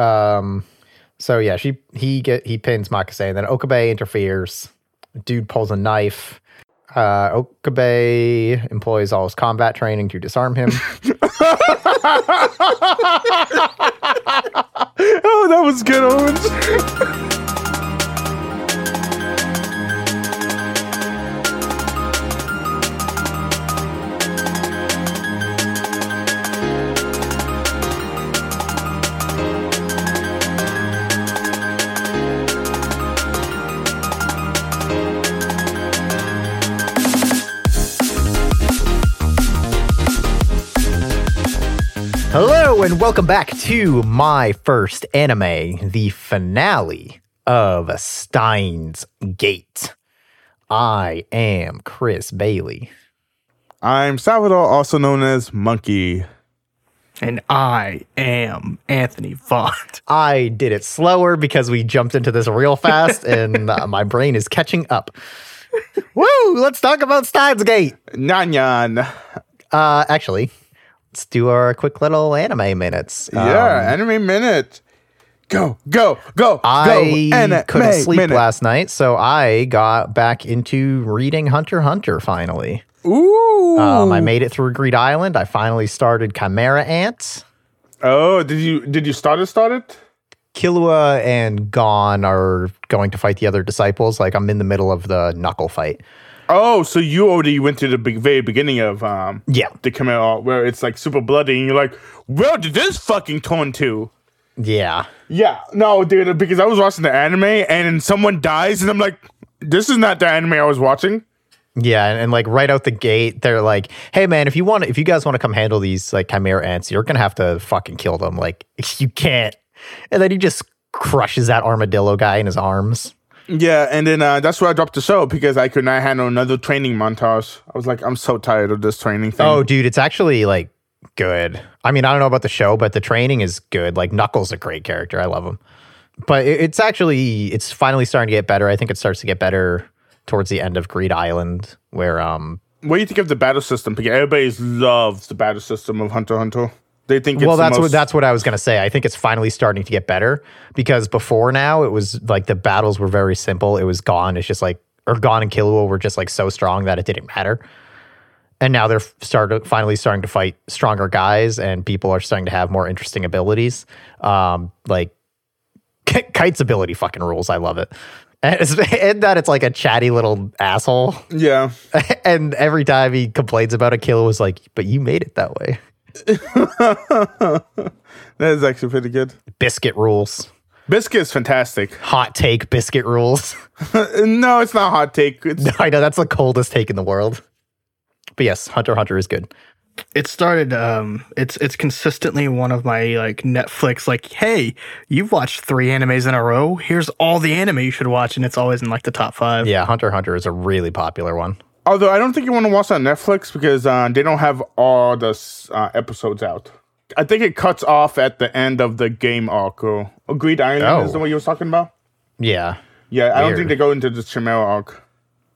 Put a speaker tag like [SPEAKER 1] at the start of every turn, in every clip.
[SPEAKER 1] Um, so yeah, she he get he pins Makase, and then Okabe interferes. Dude pulls a knife. Uh, Okabe employs all his combat training to disarm him.
[SPEAKER 2] Oh, that was good, Owens.
[SPEAKER 1] Hello and welcome back to my first anime, the finale of Steins Gate. I am Chris Bailey.
[SPEAKER 2] I'm Salvador, also known as Monkey.
[SPEAKER 3] And I am Anthony Font.
[SPEAKER 1] I did it slower because we jumped into this real fast and uh, my brain is catching up. Woo! Let's talk about Steins Gate.
[SPEAKER 2] Nyan Nyan.
[SPEAKER 1] Uh, actually, let's do our quick little anime minutes.
[SPEAKER 2] Yeah,
[SPEAKER 1] Um,
[SPEAKER 2] anime minute. Go, go, go, go.
[SPEAKER 1] I
[SPEAKER 2] Anime
[SPEAKER 1] couldn't sleep
[SPEAKER 2] minute.
[SPEAKER 1] last night, so I got back into reading Hunter Hunter finally.
[SPEAKER 2] Ooh.
[SPEAKER 1] Um, I made it through Greed Island. I finally started Chimera Ant.
[SPEAKER 2] oh, did you did you start it? Start it?
[SPEAKER 1] Killua and Gon are going to fight the other disciples. Like I'm in the middle of the knuckle fight.
[SPEAKER 2] Oh, so you already went to the big, very beginning of um
[SPEAKER 1] Yeah.
[SPEAKER 2] the camera where it's like super bloody, and you're like, where did this fucking turn to?
[SPEAKER 1] Yeah.
[SPEAKER 2] Yeah, no, dude, because I was watching the anime and then someone dies, and I'm like, this is not the anime I was watching.
[SPEAKER 1] Yeah, and, and like right out the gate, they're like, "Hey, man, if you want, if you guys want to come handle these like chimera ants, you're gonna have to fucking kill them. Like, you can't." And then he just crushes that armadillo guy in his arms.
[SPEAKER 2] Yeah, and then uh, that's where I dropped the show because I could not handle another training montage. I was like, I'm so tired of this training thing.
[SPEAKER 1] Oh, dude, it's actually like good. I mean, I don't know about the show, but the training is good. Like Knuckles, a great character. I love him. But it- it's actually it's finally starting to get better. I think it starts to get better towards the end of Greed Island, where um
[SPEAKER 2] what do you think of the battle system? Because everybody loves the battle system of Hunter Hunter. They think it's
[SPEAKER 1] well that's
[SPEAKER 2] most,
[SPEAKER 1] what that's what I was gonna say. I think it's finally starting to get better because before now it was like the battles were very simple. It was Gon. It's just like or Gon and Killua were just like so strong that it didn't matter. And now they're started finally starting to fight stronger guys, and people are starting to have more interesting abilities. Um, like K- Kite's ability fucking rules. I love it. And, it's, and that it's like a chatty little asshole.
[SPEAKER 2] yeah.
[SPEAKER 1] And every time he complains about it, Killua was like, "But you made it that way."
[SPEAKER 2] That is actually pretty good.
[SPEAKER 1] Biscuit rules.
[SPEAKER 2] Biscuit is fantastic.
[SPEAKER 1] hot take biscuit rules.
[SPEAKER 2] no, it's not hot take. It's
[SPEAKER 1] I know that's the coldest take in the world. But yes, Hunter Hunter is good.
[SPEAKER 3] It started um it's it's consistently one of my like Netflix like, hey, you've watched three animes in a row. Here's all the anime you should watch, and it's always in like the top five.
[SPEAKER 1] Yeah, Hunter Hunter is a really popular one.
[SPEAKER 2] Although I don't think you want to watch on Netflix because uh, they don't have all the uh, episodes out. I think it cuts off at the end of the game arc. Or, or Greed Island
[SPEAKER 1] Oh.
[SPEAKER 2] is the one you were talking about.
[SPEAKER 1] Yeah,
[SPEAKER 2] Yeah, I don't think they go into the Chimera arc,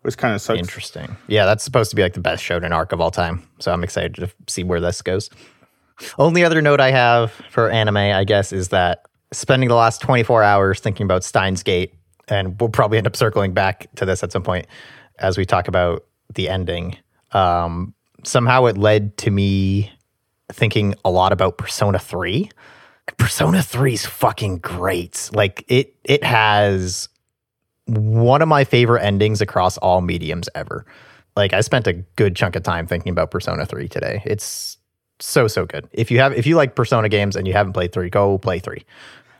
[SPEAKER 2] which kind of sucks.
[SPEAKER 1] interesting. Yeah, that's supposed to be like the best shonen arc of all time. So I'm excited to see where this goes. Only other note I have for anime, I guess, is that spending the last 24 hours thinking about Steins Gate, and we'll probably end up circling back to this at some point as we talk about the ending. Um, somehow it led to me thinking a lot about Persona 3. Persona 3 is fucking great. Like it it has one of my favorite endings across all mediums ever. Like I spent a good chunk of time thinking about Persona 3 today. It's so so good. If you have if you like Persona games and you haven't played 3, go play 3.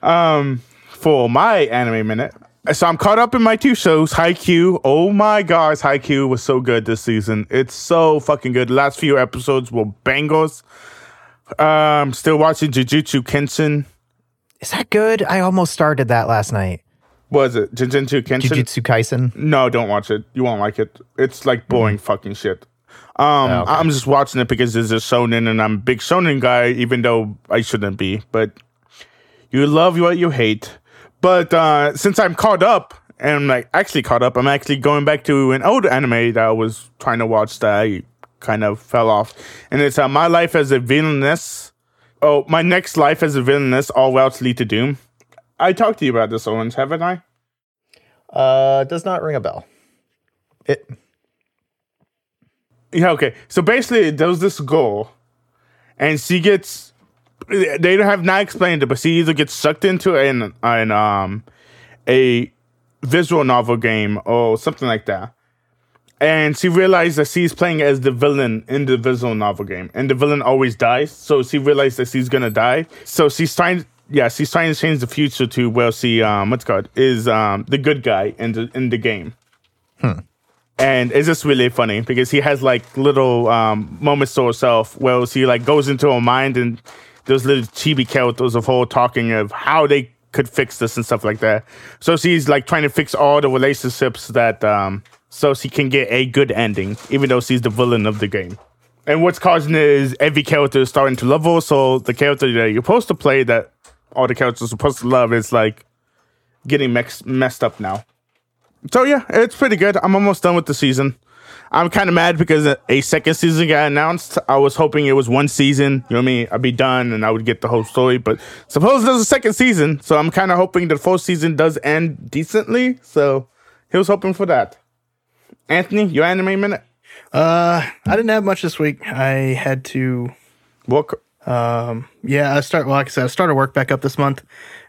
[SPEAKER 2] Um, for my anime minute, so I'm caught up in my two shows. Haikyuu, oh my gosh, Haikyuu was so good this season. It's so fucking good. The last few episodes were bangers. Um, still watching Jujutsu Kenshin.
[SPEAKER 1] Is that good? I almost started that last night.
[SPEAKER 2] What is it? Jujutsu Kenshin.
[SPEAKER 1] Jujutsu Kaisen.
[SPEAKER 2] No, don't watch it. You won't like it. It's like boring fucking shit. Um,
[SPEAKER 1] Oh, okay.
[SPEAKER 2] I'm just watching it because it's a shonen, and I'm a big shonen guy, even though I shouldn't be. But you love what you hate. But uh, since I'm caught up, and I'm like actually caught up, I'm actually going back to an old anime that I was trying to watch that I kind of fell off, and it's uh, My Life as a Villainess. oh, my next life as a villainess, all routes lead to doom. I talked to you about this, Owens, haven't I?
[SPEAKER 1] Uh, does not ring a bell. It
[SPEAKER 2] Yeah, okay. So basically, there was this goal, and she gets. They have not explained it, but she either gets sucked into an an um a visual novel game or something like that, and she realized that she's playing as the villain in the visual novel game, and the villain always dies. So she realized that she's gonna die. So she's trying. Yeah, she's trying to change the future to where she um what's it called is um the good guy in the in the game and it's just really funny because he has like little um, moments to herself where she like goes into her mind and those little chibi characters of her talking of how they could fix this and stuff like that. So she's like trying to fix all the relationships that um, so she can get a good ending, even though she's the villain of the game. And what's causing it is every character is starting to love her. So the character that you're supposed to play that all the characters are supposed to love is like getting mex- messed up now. So yeah, it's pretty good. I'm almost done with the season. I'm kind of mad because a second season got announced. I was hoping it was one season. You know what I mean? I'd be done and I would get the whole story. But suppose there's a second season, so I'm kind of hoping the fourth season does end decently. So he was hoping for that. Anthony, your anime minute.
[SPEAKER 3] Uh, I didn't have much this week. I had to
[SPEAKER 2] work.
[SPEAKER 3] Um, yeah, I start. Well, like I said, I started work back up this month,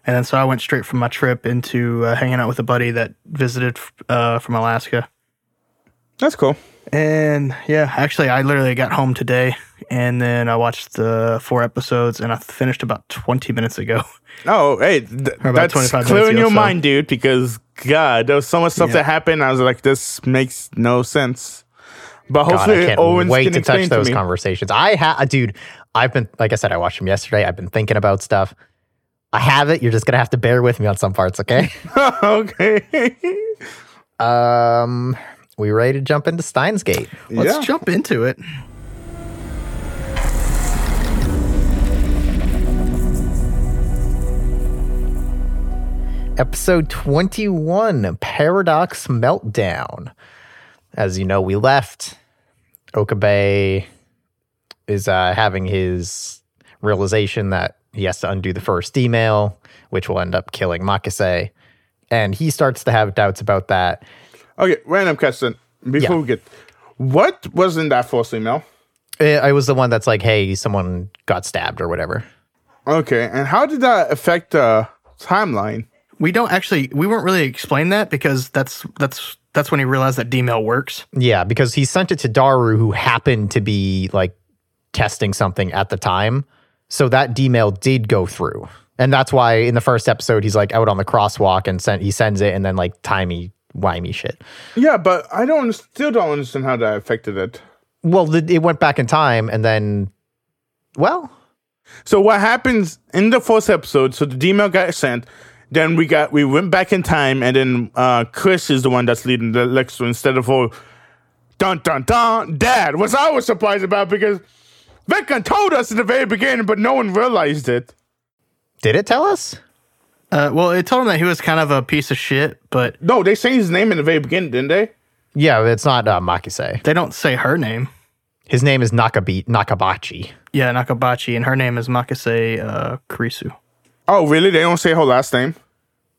[SPEAKER 3] and then so I went straight from my trip into uh, hanging out with a buddy that visited uh, from Alaska.
[SPEAKER 2] That's cool.
[SPEAKER 3] And yeah, actually, I literally got home today, and then I watched the four episodes, and I finished about twenty minutes ago.
[SPEAKER 2] Oh, hey, th-
[SPEAKER 3] about
[SPEAKER 2] that's
[SPEAKER 3] 25
[SPEAKER 2] clear in
[SPEAKER 3] ago,
[SPEAKER 2] your
[SPEAKER 3] so-
[SPEAKER 2] mind, dude. Because God, there was so much stuff
[SPEAKER 3] Yeah.
[SPEAKER 2] that happened. I was like, this makes no sense. But hopefully,
[SPEAKER 1] God,
[SPEAKER 2] hopefully,
[SPEAKER 1] I can't
[SPEAKER 2] Owens
[SPEAKER 1] wait
[SPEAKER 2] can
[SPEAKER 1] to touch
[SPEAKER 2] explain
[SPEAKER 1] those
[SPEAKER 2] to me.
[SPEAKER 1] conversations. I have, dude. I've been, like I said, I watched them yesterday. I've been thinking about stuff. I have it. You're just gonna have to bear with me on some parts, okay?
[SPEAKER 2] okay.
[SPEAKER 1] um, we ready to jump into Steins Gate?
[SPEAKER 3] Let's
[SPEAKER 2] yeah.
[SPEAKER 3] jump into it.
[SPEAKER 1] Episode 21 Paradox Meltdown. As you know, we left. Okabe is uh, having his realization that he has to undo the first email, which will end up killing Makase. And he starts to have doubts about that.
[SPEAKER 2] Okay, random question. Before
[SPEAKER 1] Yeah.
[SPEAKER 2] we get, what was in that false email?
[SPEAKER 1] Eh, I was the one that's like, hey, someone got stabbed or whatever.
[SPEAKER 2] Okay, and how did that affect the timeline?
[SPEAKER 3] We don't actually. We weren't really explain that because that's that's that's when he realized that D-mail works.
[SPEAKER 1] Yeah, because he sent it to Daru, who happened to be like testing something at the time. So that D-mail did go through. And that's why in the first episode, he's like out on the crosswalk and sent, he sends it and then like timey wimey shit.
[SPEAKER 2] Yeah, but I don't still don't understand how that affected it.
[SPEAKER 1] Well, the, it went back in time and then, well,
[SPEAKER 2] So what happens in the first episode? So the email got sent. Then we got we went back in time, and then uh, Chris is the one that's leading the lecture instead of oh, dun dun dun. Dad, was I was surprised about because Vecna told us at the very beginning, but no one realized it.
[SPEAKER 1] did it tell us?
[SPEAKER 3] Uh, well, it told him that he was kind of a piece of shit, but
[SPEAKER 2] No, they say his name in the very beginning, didn't they?
[SPEAKER 1] Yeah, it's not uh, Makise.
[SPEAKER 3] they don't say her name.
[SPEAKER 1] His name is Nakabi- Nakabachi.
[SPEAKER 3] Yeah, Nakabachi, and her name is Makase uh, Kurisu.
[SPEAKER 2] Oh, really? They don't say her last name.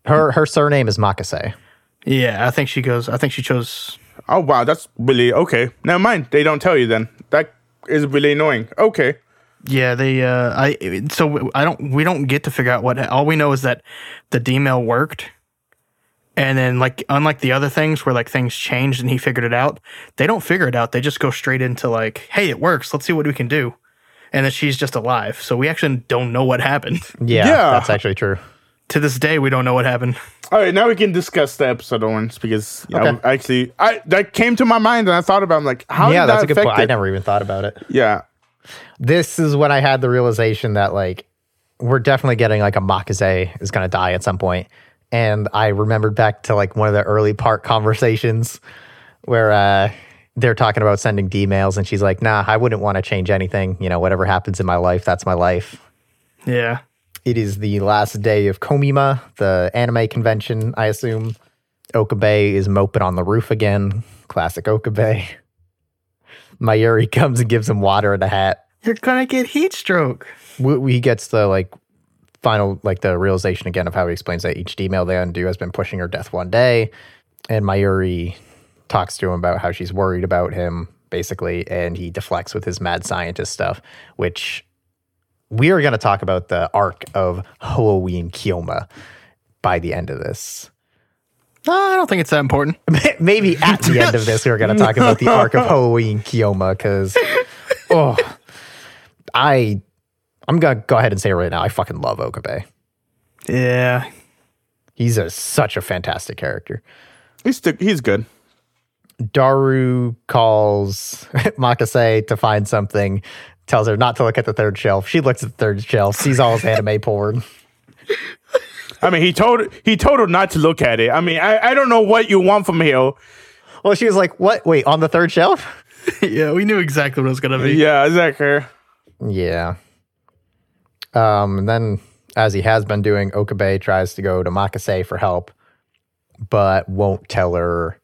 [SPEAKER 1] Her her surname is Makase.
[SPEAKER 3] Yeah, I think she goes. I think she chose.
[SPEAKER 2] Oh wow, that's really okay. Never mind. They don't tell you then. That is really annoying. Okay.
[SPEAKER 3] Yeah, they. Uh, I so I don't. We don't get to figure out what. All we know is that the D-mail worked, and then like unlike the other things where like things changed and he figured it out, they don't figure it out. They just go straight into like, hey, it works. Let's see what we can do, and then she's just alive. So we actually don't know what happened.
[SPEAKER 1] Yeah,
[SPEAKER 2] Yeah.
[SPEAKER 1] that's actually true.
[SPEAKER 3] to this day, we don't know what happened.
[SPEAKER 2] All right, now we can discuss the episode ones because yeah,
[SPEAKER 1] Okay.
[SPEAKER 2] I actually, I that came to my mind and I thought about. it, I'm like, how
[SPEAKER 1] yeah,
[SPEAKER 2] did that
[SPEAKER 1] that's a good
[SPEAKER 2] affect
[SPEAKER 1] point. I never even thought about it.
[SPEAKER 2] Yeah,
[SPEAKER 1] this is when I had the realization that like we're definitely getting like a Makaze is gonna die at some point. And I remembered back to like one of the early part conversations where uh they're talking about sending D mails and she's like, nah, I wouldn't want to change anything. You know, whatever happens in my life, that's my life.
[SPEAKER 3] Yeah.
[SPEAKER 1] It is the last day of ComiMa, the anime convention, I assume. Okabe is moping on the roof again. Classic Okabe. Mayuri comes and gives him water and a hat.
[SPEAKER 3] You're gonna get heat stroke.
[SPEAKER 1] we, we- he gets the like final like the realization again of how he explains that each email they undo has been pushing her death one day and mayuri talks to him about how she's worried about him basically and he deflects with his mad scientist stuff which we are going to talk about the arc of Halloween Kiyoma by the end of this
[SPEAKER 3] No, I don't think it's that important.
[SPEAKER 1] maybe at the end of this we're going to talk about the arc of Halloween Kiyoma because oh I I'm gonna go ahead and say it right now I fucking love Okabe.
[SPEAKER 3] Yeah.
[SPEAKER 1] He's a such a fantastic character.
[SPEAKER 2] He's still, he's good.
[SPEAKER 1] Daru calls Makase to find something, tells her not to look at the third shelf. She looks at the third shelf, sees all his anime porn.
[SPEAKER 2] I mean, he told he told her not to look at it. I mean, I, I don't know what you want from him.
[SPEAKER 1] Well, she was like, "What? Wait, on the third shelf?"
[SPEAKER 3] yeah, we knew exactly what it was gonna be.
[SPEAKER 2] Yeah, exactly.
[SPEAKER 1] Yeah. Um, and then, as he has been doing, Okabe tries to go to Makase for help, but won't tell her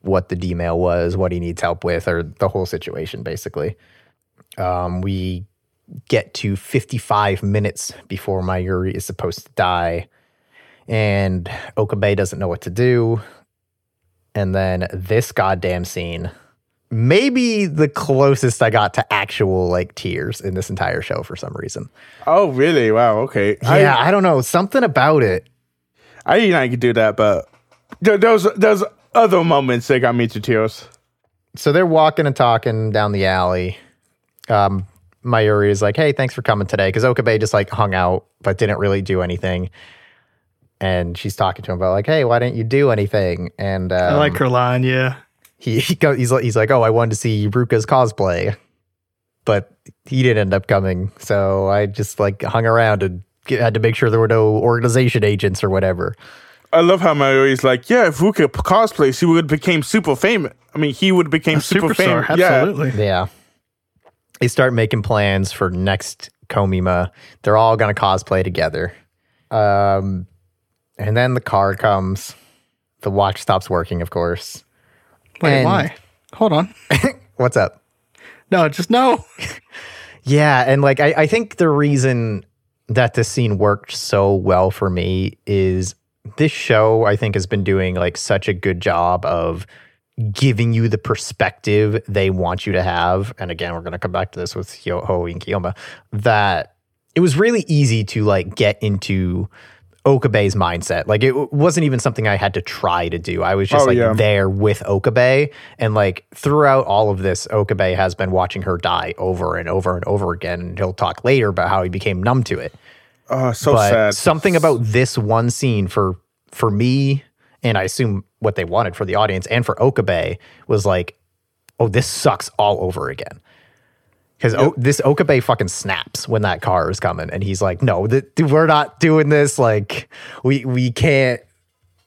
[SPEAKER 1] what the D-mail was, what he needs help with, or the whole situation, basically. Um, we get to 55 minutes before Mayuri is supposed to die, and Okabe doesn't know what to do. And then this goddamn scene maybe the closest I got to actual like tears in this entire show for some reason.
[SPEAKER 2] Oh, really? Wow. Okay.
[SPEAKER 1] Yeah, I, don't know. Something about it.
[SPEAKER 2] I, I didn't know I could do that, but those there's there's other moments that got me to tears.
[SPEAKER 1] So they're walking and talking down the alley. Um, Mayuri is like, hey, thanks for coming today. Because Okabe just like hung out, but didn't really do anything. And she's talking to him about like, hey, why didn't you do anything? And um,
[SPEAKER 3] I like her line. Yeah.
[SPEAKER 1] he, he go, he's like he's like, oh, I wanted to see Ruka's cosplay, but he didn't end up coming. So I just like hung around and get, had to make sure there were no organization agents or whatever.
[SPEAKER 2] I love how Mayuri's like, yeah, if Ruka cosplays, he would have became super famous. I mean, he would have became super
[SPEAKER 3] Superstar.
[SPEAKER 2] famous. Yeah.
[SPEAKER 3] Absolutely.
[SPEAKER 1] Yeah, they start making plans for next ComiMa. They're all gonna cosplay together. Um, and then the car comes. The watch stops working, of course.
[SPEAKER 3] Wait,
[SPEAKER 1] And-
[SPEAKER 3] why? Hold on.
[SPEAKER 1] What's up?
[SPEAKER 3] No, just no.
[SPEAKER 1] Yeah, and like I, I think the reason that this scene worked so well for me is this show I think has been doing like such a good job of giving you the perspective they want you to have. And again, we're gonna come back to this with Hyo and Kiyoma, that it was really easy to like get into Okabe's mindset. Like it wasn't even something I had to try to do. I was oh, just
[SPEAKER 2] Oh,
[SPEAKER 1] like
[SPEAKER 2] yeah.
[SPEAKER 1] there with Okabe. And like throughout all of this, Okabe has been watching her die over and over and over again. And he'll talk later about how he became numb to it.
[SPEAKER 2] Oh, so
[SPEAKER 1] but
[SPEAKER 2] sad.
[SPEAKER 1] something about this one scene for for me, and I assume what they wanted for the audience and for Okabe was like, oh, this sucks all over again. Because o- this Okabe fucking snaps when that car is coming, and he's like, "No, th- th- we're not doing this. Like, we we can't.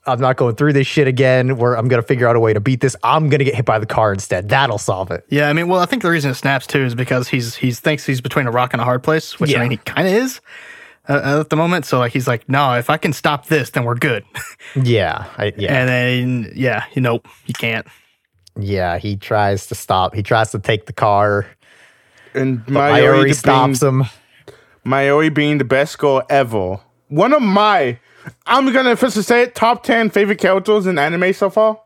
[SPEAKER 1] I'm not going through this shit again. Where I'm gonna figure out a way to beat this. I'm gonna get hit by the car instead. That'll solve it."
[SPEAKER 3] Yeah, I mean, well, I think the reason it snaps too is because he's he's thinks he's between a rock and a hard place, which
[SPEAKER 1] Yeah.
[SPEAKER 3] I mean he kind of is uh, at the moment. So like he's like, no, if I can stop this, then we're good.
[SPEAKER 1] Yeah, I, yeah,
[SPEAKER 3] and then yeah, you know, he can't.
[SPEAKER 1] yeah. He tries to stop. He tries to take the car.
[SPEAKER 2] And being,
[SPEAKER 1] stops him.
[SPEAKER 2] Mayuri being the best girl ever. One of my, I'm gonna officially say it, top 10 favorite characters in anime so far.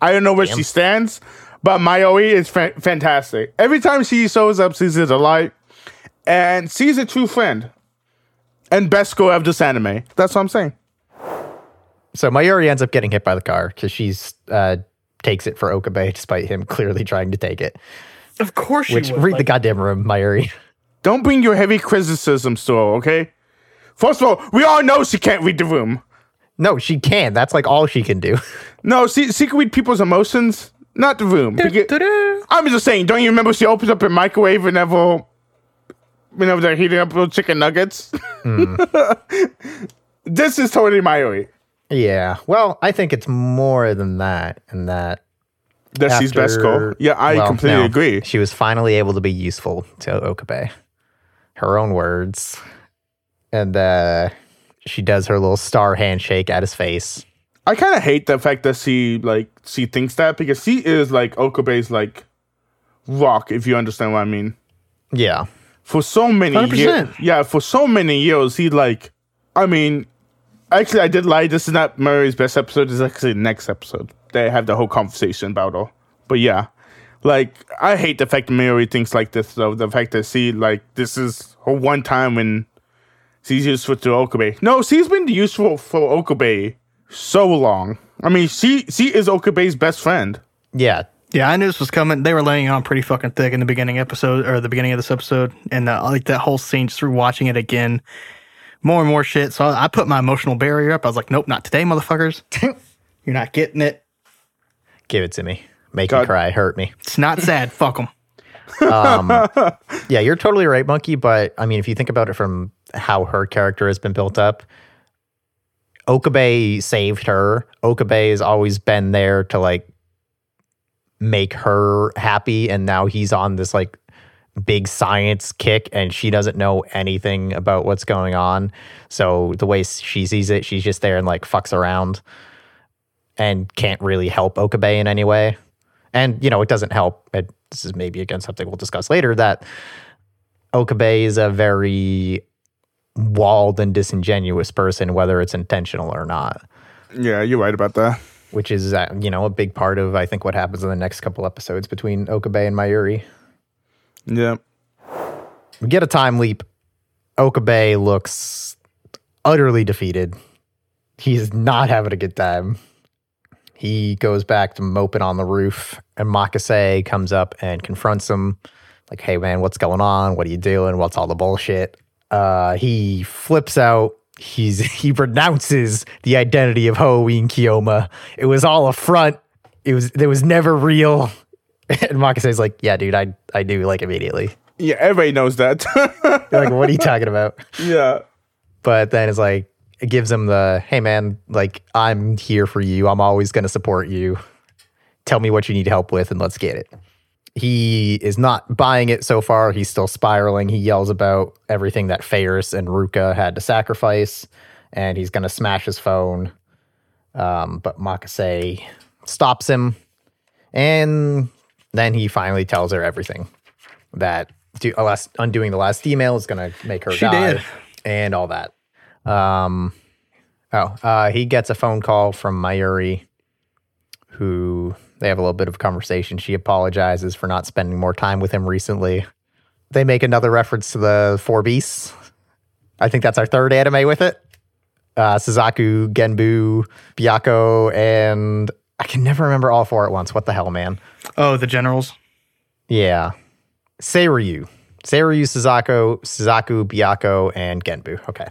[SPEAKER 2] I don't know where she stands, but Mayuri is fa- fantastic. Every time she shows up, she's a delight. And she's a true friend. And best girl of this anime. That's what I'm saying.
[SPEAKER 1] So Mayuri ends up getting hit by the car because she's uh, takes it for Okabe despite him clearly trying to take it.
[SPEAKER 3] Of course, she
[SPEAKER 1] Which
[SPEAKER 3] would.
[SPEAKER 1] read the
[SPEAKER 3] like-
[SPEAKER 1] goddamn room, Mayuri.
[SPEAKER 2] Don't bring your heavy criticisms to her, okay? First of all, we all know she can't read the room.
[SPEAKER 1] No, she can. That's like all she can do.
[SPEAKER 2] No, she, she can read people's emotions, not the room. Because-
[SPEAKER 3] Ta-da.
[SPEAKER 2] I'm just saying, don't you remember she opens up her microwave whenever, whenever they're heating up little chicken nuggets? Hmm. this is totally Mayuri.
[SPEAKER 1] yeah. Well, I think it's more than that. And that
[SPEAKER 2] That she's best
[SPEAKER 1] after-
[SPEAKER 2] girl. Yeah, I
[SPEAKER 1] well,
[SPEAKER 2] completely
[SPEAKER 1] no.
[SPEAKER 2] agree.
[SPEAKER 1] She was finally able to be useful to Okabe. Her own words. And uh, she does her little star handshake at his face.
[SPEAKER 2] I kind of hate the fact that she like she thinks that because she is like Okabe's like rock, if you understand what I mean.
[SPEAKER 1] Yeah.
[SPEAKER 2] for so many years.
[SPEAKER 3] 100%.
[SPEAKER 2] Yeah, for so many years, he like, I mean, actually, I did lie. This is not Murray's best episode. This is actually the next episode. They have the whole conversation about all. But yeah, like I hate the fact that Mary thinks like this though. The fact that she like this is her one time when she's useful to Okabe. No, she's been useful for Okabe so long. I mean, she she is Okabe's best friend.
[SPEAKER 1] Yeah.
[SPEAKER 3] Yeah, I knew this was coming. They were laying on pretty fucking thick in the beginning episode or the beginning of this episode, and uh, like that whole scene just through watching it again, more and more shit. So I, I put my emotional barrier up. I was like, nope, not today, motherfuckers. You're not getting it.
[SPEAKER 1] Give it to me. Make me cry. Hurt me.
[SPEAKER 3] It's not sad. Fuck them.
[SPEAKER 1] Um, yeah, you're totally right, Monkey. But I mean, if you think about it from how her character has been built up, Okabe saved her. Okabe has always been there to like make her happy, and now he's on this like big science kick, and she doesn't know anything about what's going on. So the way she sees it, she's just there and like fucks around, and can't really help Okabe in any way. And you know, it doesn't help. It, this is maybe again something we'll discuss later. That Okabe is a very walled and disingenuous person, whether it's intentional or not.
[SPEAKER 2] Yeah, you're right about that.
[SPEAKER 1] Which is, uh, you know, a big part of I think what happens in the next couple episodes between Okabe and Mayuri.
[SPEAKER 2] Yeah.
[SPEAKER 1] We get a time leap. Okabe looks utterly defeated. He's not having a good time. He goes back to moping on the roof, and Makase comes up and confronts him, like, "Hey man, what's going on? What are you doing? What's all the bullshit?" Uh, he flips out. He's he renounces the identity of Halloween Kiyoma. It was all a front. It was it was never real. And Makase's like, "Yeah, dude, I I do like immediately."
[SPEAKER 2] Yeah, everybody knows that.
[SPEAKER 1] Like, what are you talking about?
[SPEAKER 2] yeah.
[SPEAKER 1] But then it's like, gives him the, hey man, like, I'm here for you. I'm always going to support you. Tell me what you need help with and let's get it. He is not buying it so far. He's still spiraling. He yells about everything that Ferris and Ruka had to sacrifice, and he's going to smash his phone. Um, but Makase stops him, and then he finally tells her everything that do, last, undoing the last email is going to make her
[SPEAKER 3] She
[SPEAKER 1] die
[SPEAKER 3] did.
[SPEAKER 1] and all that. Um, oh, uh, he gets a phone call from Mayuri, who they have a little bit of a conversation. She apologizes for not spending more time with him recently. They make another reference to the Four Beasts. I think that's our third anime with it. Uh, Suzaku, Genbu, Byakko, and I can never remember all four at once. What the hell, man?
[SPEAKER 3] Oh, the generals.
[SPEAKER 1] Yeah. Seiryu. Seiryu, Suzaku, Suzaku, Byakko, and Genbu. Okay.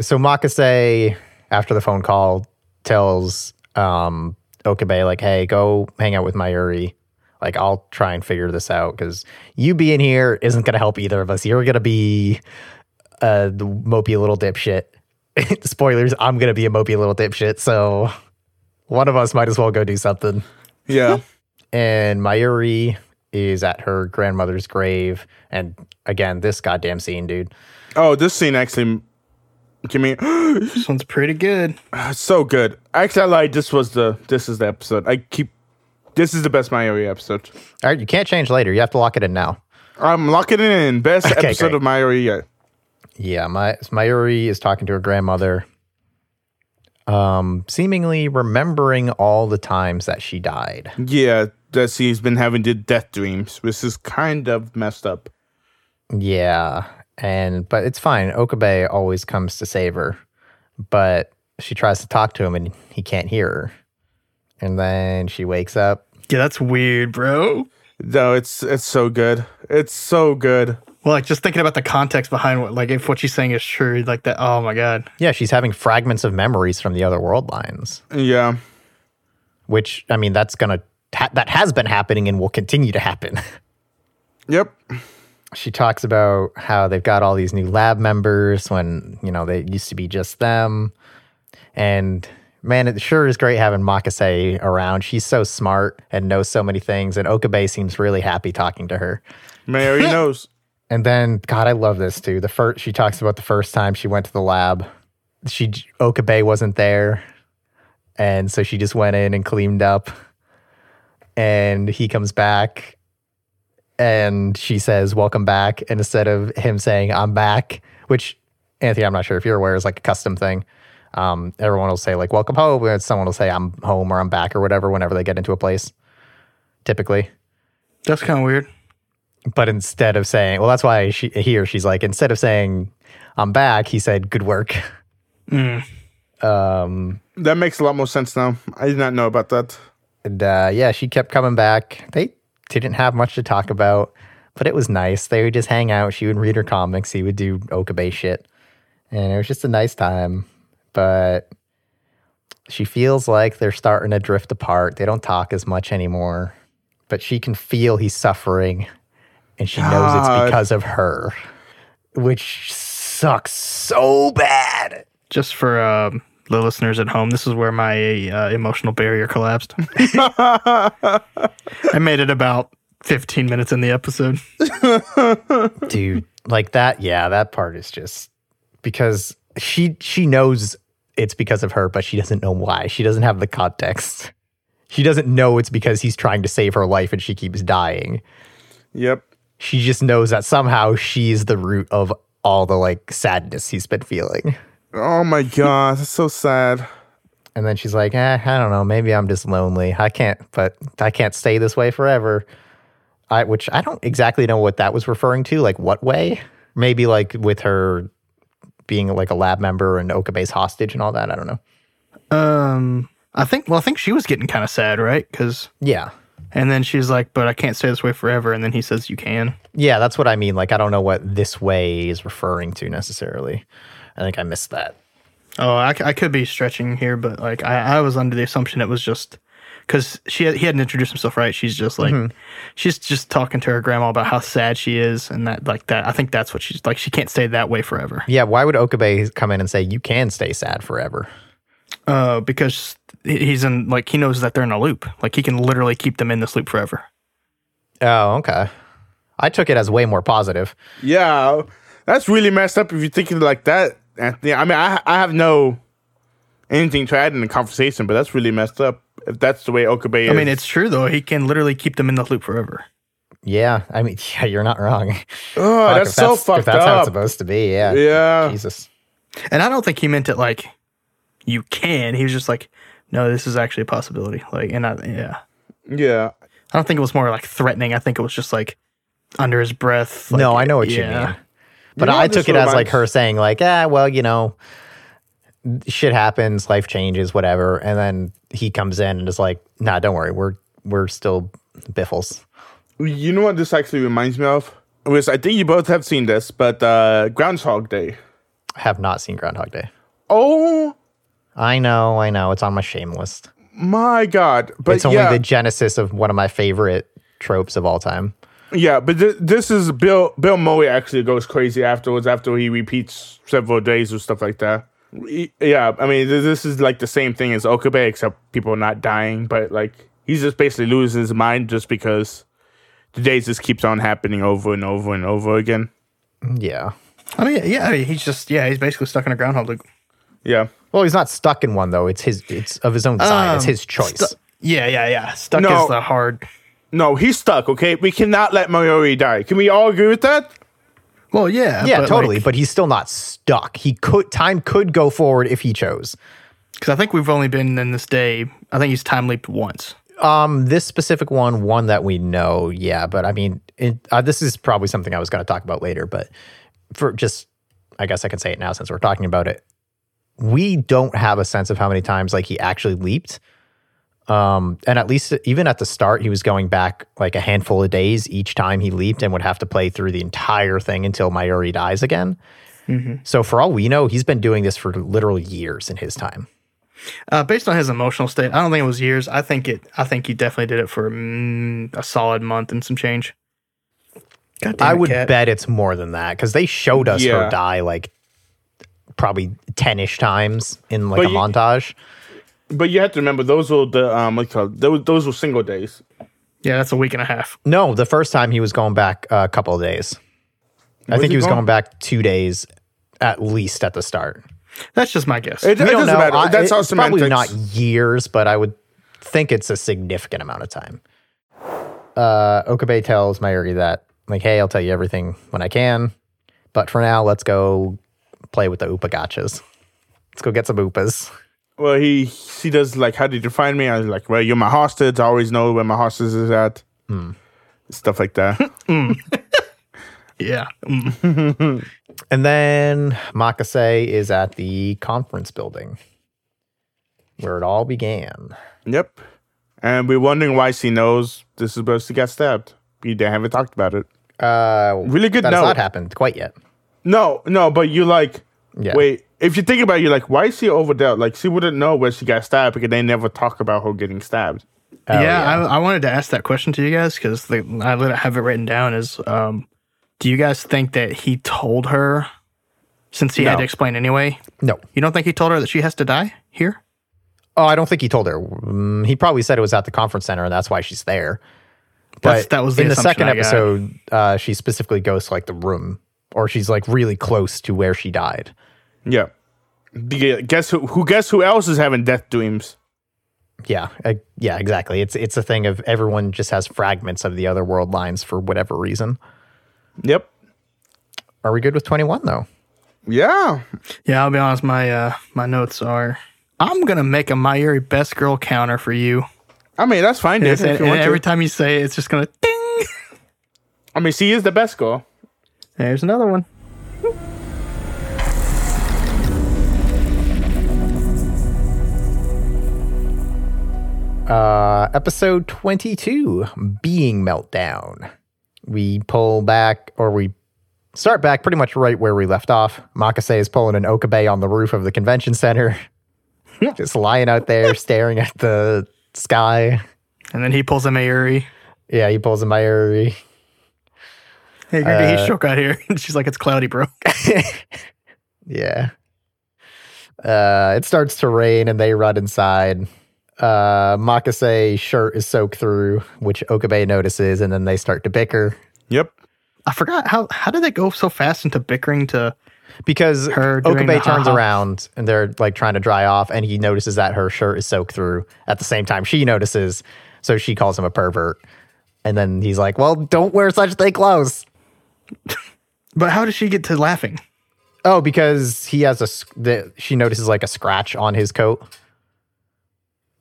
[SPEAKER 1] So Makase, after the phone call, tells um, Okabe, like, hey, go hang out with Mayuri. Like, I'll try and figure this out because you being here isn't going to help either of us. You're going to be uh, the mopey little dipshit. Spoilers, I'm going to be a mopey little dipshit. So one of us might as well go do something
[SPEAKER 2] Yeah.
[SPEAKER 1] and Mayuri is at her grandmother's grave. And again, this goddamn scene, dude.
[SPEAKER 2] oh, this scene actually give me
[SPEAKER 3] This one's pretty good.
[SPEAKER 2] so good. Actually, I lied. This was the this is the episode. I keep this is the best Mayuri episode.
[SPEAKER 1] All right, you can't change later. You have to lock it in now.
[SPEAKER 2] I'm locking it in. Best
[SPEAKER 1] Okay,
[SPEAKER 2] episode
[SPEAKER 1] great.
[SPEAKER 2] of yet.
[SPEAKER 1] Yeah, my Mayuri is talking to her grandmother, um, seemingly remembering all the times that she died.
[SPEAKER 2] Yeah, that she's been having the death dreams, which is kind of messed up.
[SPEAKER 1] Yeah, and but it's fine. Okabe always comes to save her, but she tries to talk to him and he can't hear her. And then she wakes up
[SPEAKER 3] Yeah, that's weird, bro.
[SPEAKER 2] No, it's it's so good. It's so good.
[SPEAKER 3] Well, like just thinking about the context behind what, like if what she's saying is true, like that. Oh my god.
[SPEAKER 1] Yeah, she's having fragments of memories from the other world lines,
[SPEAKER 2] Yeah.
[SPEAKER 1] which I mean, that's gonna ha- that has been happening and will continue to happen.
[SPEAKER 2] Yep.
[SPEAKER 1] She talks about how they've got all these new lab members when you know they used to be just them, and man, it sure is great having Makase around. She's so smart and knows so many things, and Okabe seems really happy talking to her.
[SPEAKER 2] Mary knows.
[SPEAKER 1] And then, God, I love this too. The first she talks about the first time she went to the lab. She Okabe wasn't there, and so she just went in and cleaned up. And he comes back, and she says, Welcome back. And instead of him saying, I'm back, which Anthony, I'm not sure if you're aware, is like a custom thing. Um, everyone will say, like, Welcome home. And someone will say, I'm home or I'm back or whatever whenever they get into a place, typically.
[SPEAKER 3] That's kind of weird.
[SPEAKER 1] But instead of saying, well, that's why she, he or she's like, instead of saying, I'm back, he said, Good work. Um,
[SPEAKER 2] That makes a lot more sense now. I did not know about that.
[SPEAKER 1] And uh, yeah, she kept coming back. They didn't have much to talk about, but it was nice. They would just hang out. She would read her comics. He would do Okabe shit. And it was just a nice time. But she feels like they're starting to drift apart. They don't talk as much anymore. But she can feel he's suffering. And she knows
[SPEAKER 2] God.
[SPEAKER 1] it's because of her, which sucks so bad.
[SPEAKER 3] Just for um, the listeners at home, this is where my uh, emotional barrier collapsed. I made it about 15 minutes in the episode.
[SPEAKER 1] dude like that yeah that part is just because she she knows it's because of her but she doesn't know why she doesn't have the context she doesn't know it's because he's trying to save her life and she keeps dying
[SPEAKER 2] Yep.
[SPEAKER 1] she just knows that somehow she's the root of all the like sadness he's been feeling
[SPEAKER 2] Oh my god, that's so sad.
[SPEAKER 1] and then she's like eh, i don't know maybe i'm just lonely i can't but i can't stay this way forever I, which i don't exactly know what that was referring to like what way maybe like with her being like a lab member and okabe's hostage and all that i don't know
[SPEAKER 3] Um, I think, well, I think she was getting kind of sad, right? Because,
[SPEAKER 1] yeah
[SPEAKER 3] and then she's like, but I can't stay this way forever. And then he says, you can.
[SPEAKER 1] yeah that's what i mean like i don't know what this way is referring to necessarily i think i missed that
[SPEAKER 3] Oh, I could be stretching here, but like I, I was under the assumption it was just because she he hadn't introduced himself right. She's just like she's just talking to her grandma about how sad she is, and that like that. I think that's what she's like. She can't stay that way forever.
[SPEAKER 1] yeah why would okabe come in and say you can stay sad forever
[SPEAKER 3] Uh, because he's in like he knows that they're in a loop. Like he can literally keep them in this loop forever.
[SPEAKER 1] oh okay i took it as way more positive
[SPEAKER 2] Yeah, that's really messed up if you think of it like that, Anthony. I mean, I I have no anything to add in the conversation, but that's really messed up. If that's the way Okabe is.
[SPEAKER 3] I mean, it's true though. He can literally keep them in the loop forever.
[SPEAKER 1] yeah i mean yeah you're not wrong
[SPEAKER 2] oh,
[SPEAKER 1] Fuck,
[SPEAKER 2] that's
[SPEAKER 1] if
[SPEAKER 2] so
[SPEAKER 1] if
[SPEAKER 2] fucked
[SPEAKER 1] that's how it's supposed to be yeah
[SPEAKER 2] Yeah.
[SPEAKER 1] jesus
[SPEAKER 3] And I don't think he meant it like you can. He was just like, no, this is actually a possibility. Like, and I, yeah.
[SPEAKER 2] Yeah.
[SPEAKER 3] I don't think it was more like threatening. I think it was just like under his breath. Like, no,
[SPEAKER 1] I know what you
[SPEAKER 3] yeah.
[SPEAKER 1] mean. But
[SPEAKER 2] know
[SPEAKER 1] I took it as like her saying, like, ah, well, you know, shit happens, life changes, whatever. And then he comes in and is like, nah, don't worry, we're we're still biffles.
[SPEAKER 2] You know what this actually reminds me of? Was I think you both have seen this, but uh Groundhog Day.
[SPEAKER 1] I have not seen Groundhog Day.
[SPEAKER 2] Oh
[SPEAKER 1] I know, I know. It's on my shame list.
[SPEAKER 2] my god! But
[SPEAKER 1] it's only
[SPEAKER 2] yeah,
[SPEAKER 1] the genesis of one of my favorite tropes of all time.
[SPEAKER 2] Yeah, but th- this is Bill. Bill Murray actually goes crazy afterwards after he repeats several days or stuff like that. Yeah, I mean th- this is like the same thing as Okabe, except people are not dying, but like he's just basically losing his mind just because the days just keeps on happening over and over and over again.
[SPEAKER 1] Yeah.
[SPEAKER 3] I mean, yeah, I mean, he's just, yeah, he's basically stuck in a groundhog loop.
[SPEAKER 2] Yeah.
[SPEAKER 1] Well, he's not stuck in one though. It's his. It's of his own design. it's
[SPEAKER 3] Um,
[SPEAKER 1] his choice.
[SPEAKER 3] stu- yeah, yeah, yeah. Stuck
[SPEAKER 2] No.
[SPEAKER 3] is the hard.
[SPEAKER 2] No, he's stuck. Okay, we cannot let Mayuri die. Can we all agree with that?
[SPEAKER 3] Well, yeah.
[SPEAKER 1] yeah,
[SPEAKER 3] but,
[SPEAKER 1] totally.
[SPEAKER 3] like-
[SPEAKER 1] but he's still not stuck. He could. Time could go forward if he chose.
[SPEAKER 3] Because I think we've only been in this day. I think he's time leaped once.
[SPEAKER 1] Um, this specific one, one that we know, yeah. But I mean, it, uh, this is probably something I was going to talk about later. But for just, I guess I can say it now since we're talking about it. We don't have a sense of how many times like he actually leaped. Um, and at least even at the start, he was going back like a handful of days each time he leaped, and would have to play through the entire thing until Mayuri dies again. So for all we know, he's been doing this for literal years in his time.
[SPEAKER 3] Uh, based on his emotional state, I don't think it was years. I think it. I think he definitely did it for mm, a solid month and some change. God damn
[SPEAKER 1] I
[SPEAKER 3] it,
[SPEAKER 1] would
[SPEAKER 3] Kat.
[SPEAKER 1] bet it's more than that because they showed us
[SPEAKER 2] Yeah.
[SPEAKER 1] her die like probably 10 ish times in like
[SPEAKER 2] But
[SPEAKER 1] a
[SPEAKER 2] you-
[SPEAKER 1] montage.
[SPEAKER 2] But you have to remember those were the um like those those were single days.
[SPEAKER 3] Yeah, that's a week and a half.
[SPEAKER 1] No, the first time he was going back a couple of days. I think
[SPEAKER 2] he
[SPEAKER 1] he was
[SPEAKER 2] going-
[SPEAKER 1] going back two days at least at the start.
[SPEAKER 3] That's just my guess.
[SPEAKER 2] It, it
[SPEAKER 1] don't
[SPEAKER 2] doesn't
[SPEAKER 1] know.
[SPEAKER 2] matter.
[SPEAKER 1] I-
[SPEAKER 2] That's all
[SPEAKER 1] it's probably not years, but I would think it's a significant amount of time. uh, Okabe tells Mayuri that, like, hey, I'll tell you everything when I can. But for now, let's go play with the Upa gachas. Let's go get some Upas.
[SPEAKER 2] Well, he he does like, how did you find me? I was like, well, you're my hostage. I always know where my hostage is at. Stuff like that.
[SPEAKER 3] Yeah. Mm.
[SPEAKER 1] And then Makase is at the conference building where it all began.
[SPEAKER 2] yep. And we're wondering why she knows this is supposed to get stabbed. We they haven't talked about it.
[SPEAKER 1] Uh,
[SPEAKER 2] Really good
[SPEAKER 1] that has not happened quite yet.
[SPEAKER 2] No, no, but you like,
[SPEAKER 1] Yeah.
[SPEAKER 2] wait. If you think about it, you're like, why is she over there? Like, she wouldn't know where she got stabbed because they never talk about her getting stabbed.
[SPEAKER 1] Oh,
[SPEAKER 3] yeah, I, I wanted to ask that question to you guys because I lit- have it written down. Is um, do you guys think that he told her since he had to explain anyway?
[SPEAKER 1] no.
[SPEAKER 3] You don't think he told her that she has to die here?
[SPEAKER 1] Oh, I don't think he told her. Mm, he probably said it was at the conference center, and that's why she's there.
[SPEAKER 3] That's-
[SPEAKER 1] But
[SPEAKER 3] that was the
[SPEAKER 1] in the second episode. Uh, she specifically goes to like the room, or she's like really close to where she died.
[SPEAKER 2] Yeah. Guess who? Who? Guess who else is having death dreams?
[SPEAKER 1] Yeah, uh, yeah, exactly. It's it's a thing of everyone just has fragments of the other world lines for whatever reason.
[SPEAKER 2] Yep.
[SPEAKER 1] Are we good with twenty one though?
[SPEAKER 2] Yeah.
[SPEAKER 3] Yeah, I'll be honest. My uh, my notes are. I'm gonna make a Mayuri best girl counter for you.
[SPEAKER 2] I mean, that's fine, dude.
[SPEAKER 3] And,
[SPEAKER 2] if you
[SPEAKER 3] and
[SPEAKER 2] want
[SPEAKER 3] every
[SPEAKER 2] to.
[SPEAKER 3] time you say it, it's just gonna ding.
[SPEAKER 2] I mean, she is the best girl.
[SPEAKER 3] There's another one.
[SPEAKER 1] Uh, episode 22 Being Meltdown. We pull back, or we start back pretty much right where we left off. Makase is pulling an Okabe on the roof of the convention center, just lying out there staring at the sky.
[SPEAKER 3] And then he pulls a Mayuri.
[SPEAKER 1] Yeah, he pulls a Mayuri.
[SPEAKER 3] Hey,
[SPEAKER 1] Uh,
[SPEAKER 3] he struck out here. And she's like, it's cloudy, bro.
[SPEAKER 1] Yeah. Uh, it starts to rain and they run inside. Uh, Makase shirt is soaked through, which Okabe notices, and then they start to bicker.
[SPEAKER 2] Yep.
[SPEAKER 3] I forgot how how did they go so fast into bickering to
[SPEAKER 1] because
[SPEAKER 3] Her
[SPEAKER 1] Okabe turns
[SPEAKER 3] ha-ha.
[SPEAKER 1] around and they're like trying to dry off, and he notices that her shirt is soaked through. At the same time, she notices, so she calls him a pervert. And then he's like, "Well, don't wear such thick clothes."
[SPEAKER 3] But how does she get to laughing?
[SPEAKER 1] Oh, because he has a. the, she notices like a scratch on his coat.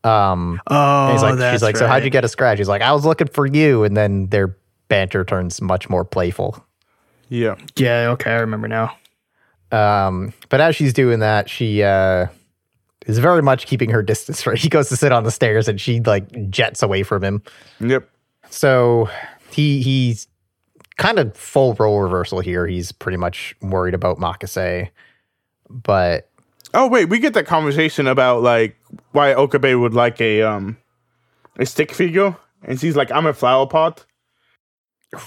[SPEAKER 1] Um,
[SPEAKER 3] Oh,
[SPEAKER 1] and he's like,
[SPEAKER 3] that's
[SPEAKER 1] she's like, "So how'd you get a scratch?" He's like, "I was looking for you." And then their banter turns much more playful.
[SPEAKER 2] Yeah.
[SPEAKER 3] Yeah, okay, I remember now.
[SPEAKER 1] Um, but as she's doing that, she uh, is very much keeping her distance. Right, he goes to sit on the stairs, and she like jets away from him.
[SPEAKER 2] Yep.
[SPEAKER 1] So he he's kind of full role reversal here. He's pretty much worried about Makase, but
[SPEAKER 2] Oh wait, we get that conversation about like why Okabe would like a um a stick figure, and she's like, "I'm a flower pot."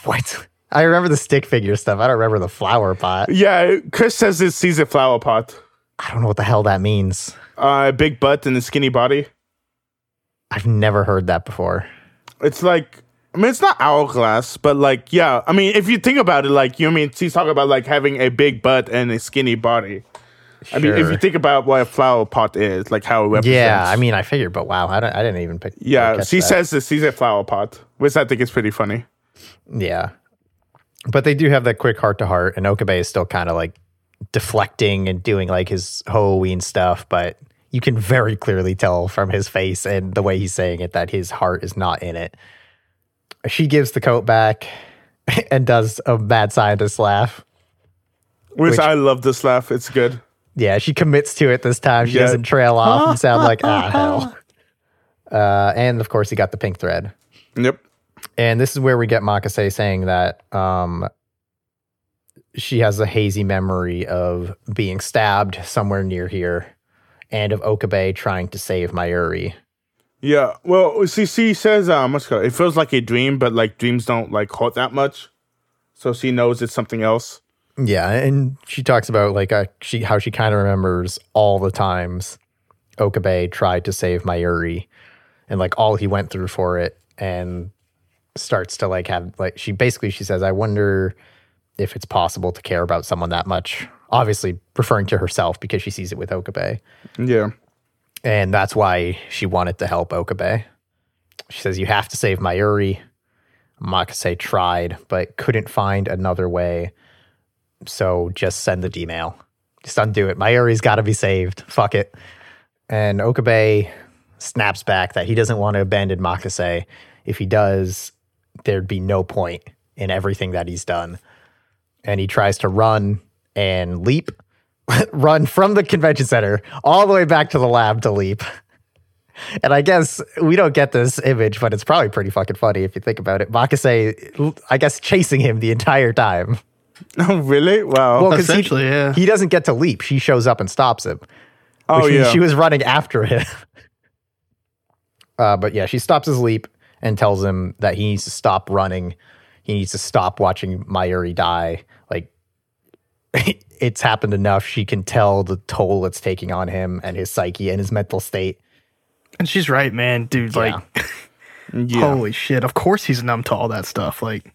[SPEAKER 1] what? I remember the stick figure stuff. I don't remember the flower pot.
[SPEAKER 2] Yeah, Chris says it's she's a flower pot.
[SPEAKER 1] I don't know what the hell that means.
[SPEAKER 2] Uh, a big butt and a skinny body.
[SPEAKER 1] I've never heard that before.
[SPEAKER 2] It's like, I mean, it's not hourglass, but like, yeah. I mean, if you think about it, like, you know, I mean, she's talking about like having a big butt and a skinny body. I mean, if you think about what a flower pot is, like how it represents.
[SPEAKER 1] Yeah, I mean, I figured, but wow, I, I didn't even pick.
[SPEAKER 2] yeah, she
[SPEAKER 1] that.
[SPEAKER 2] says that she's a flower pot, which I think is pretty funny.
[SPEAKER 1] Yeah. But they do have that quick heart to heart, and Okabe is still kind of like deflecting and doing like his Halloween stuff, but you can very clearly tell from his face and the way he's saying it that his heart is not in it. She gives the coat back and does a mad scientist laugh.
[SPEAKER 2] Which,
[SPEAKER 1] Which-
[SPEAKER 2] I love this laugh. It's good.
[SPEAKER 1] Yeah, she commits to it this time. She
[SPEAKER 2] Yeah.
[SPEAKER 1] doesn't trail off and sound like, ah, hell. Uh, and of course, he got the pink thread.
[SPEAKER 2] Yep.
[SPEAKER 1] And this is where we get Makase saying that um, she has a hazy memory of being stabbed somewhere near here and of Okabe trying to save Mayuri.
[SPEAKER 2] Yeah. Well, she says um, what's it called? It feels like a dream, but like dreams don't like hurt that much. So she knows it's something else.
[SPEAKER 1] Yeah, and she talks about like uh, she how she kind of remembers all the times Okabe tried to save Mayuri and like all he went through for it and starts to like have like she basically she says I wonder if it's possible to care about someone that much. Obviously referring to herself because she sees it with Okabe.
[SPEAKER 2] Yeah.
[SPEAKER 1] And that's why she wanted to help Okabe. She says, You have to save Mayuri. Makase tried, but couldn't find another way. So just send the D-mail. Just undo it. Mayuri's got to be saved. Fuck it. And Okabe snaps back that he doesn't want to abandon Makase. If he does, there'd be no point in everything that he's done. And he tries to run and leap, run from the convention center all the way back to the lab to leap. And I guess we don't get this image, but it's probably pretty fucking funny if you think about it. Makase, I guess, chasing him the entire time.
[SPEAKER 2] Oh, really? Wow.
[SPEAKER 1] Well, 'cause he-
[SPEAKER 3] yeah.
[SPEAKER 1] He doesn't get to leap. She shows up and stops him.
[SPEAKER 2] oh,
[SPEAKER 1] which
[SPEAKER 2] yeah.
[SPEAKER 1] She was running after him. uh, but yeah, she stops his leap and tells him that he needs to stop running. He needs to stop watching Mayuri die. Like, it's happened enough. She can tell the toll it's taking on him and his psyche and his mental state.
[SPEAKER 3] And she's right, man, dude. Like,
[SPEAKER 2] yeah.
[SPEAKER 3] holy shit! Of course he's numb to all that stuff. Like,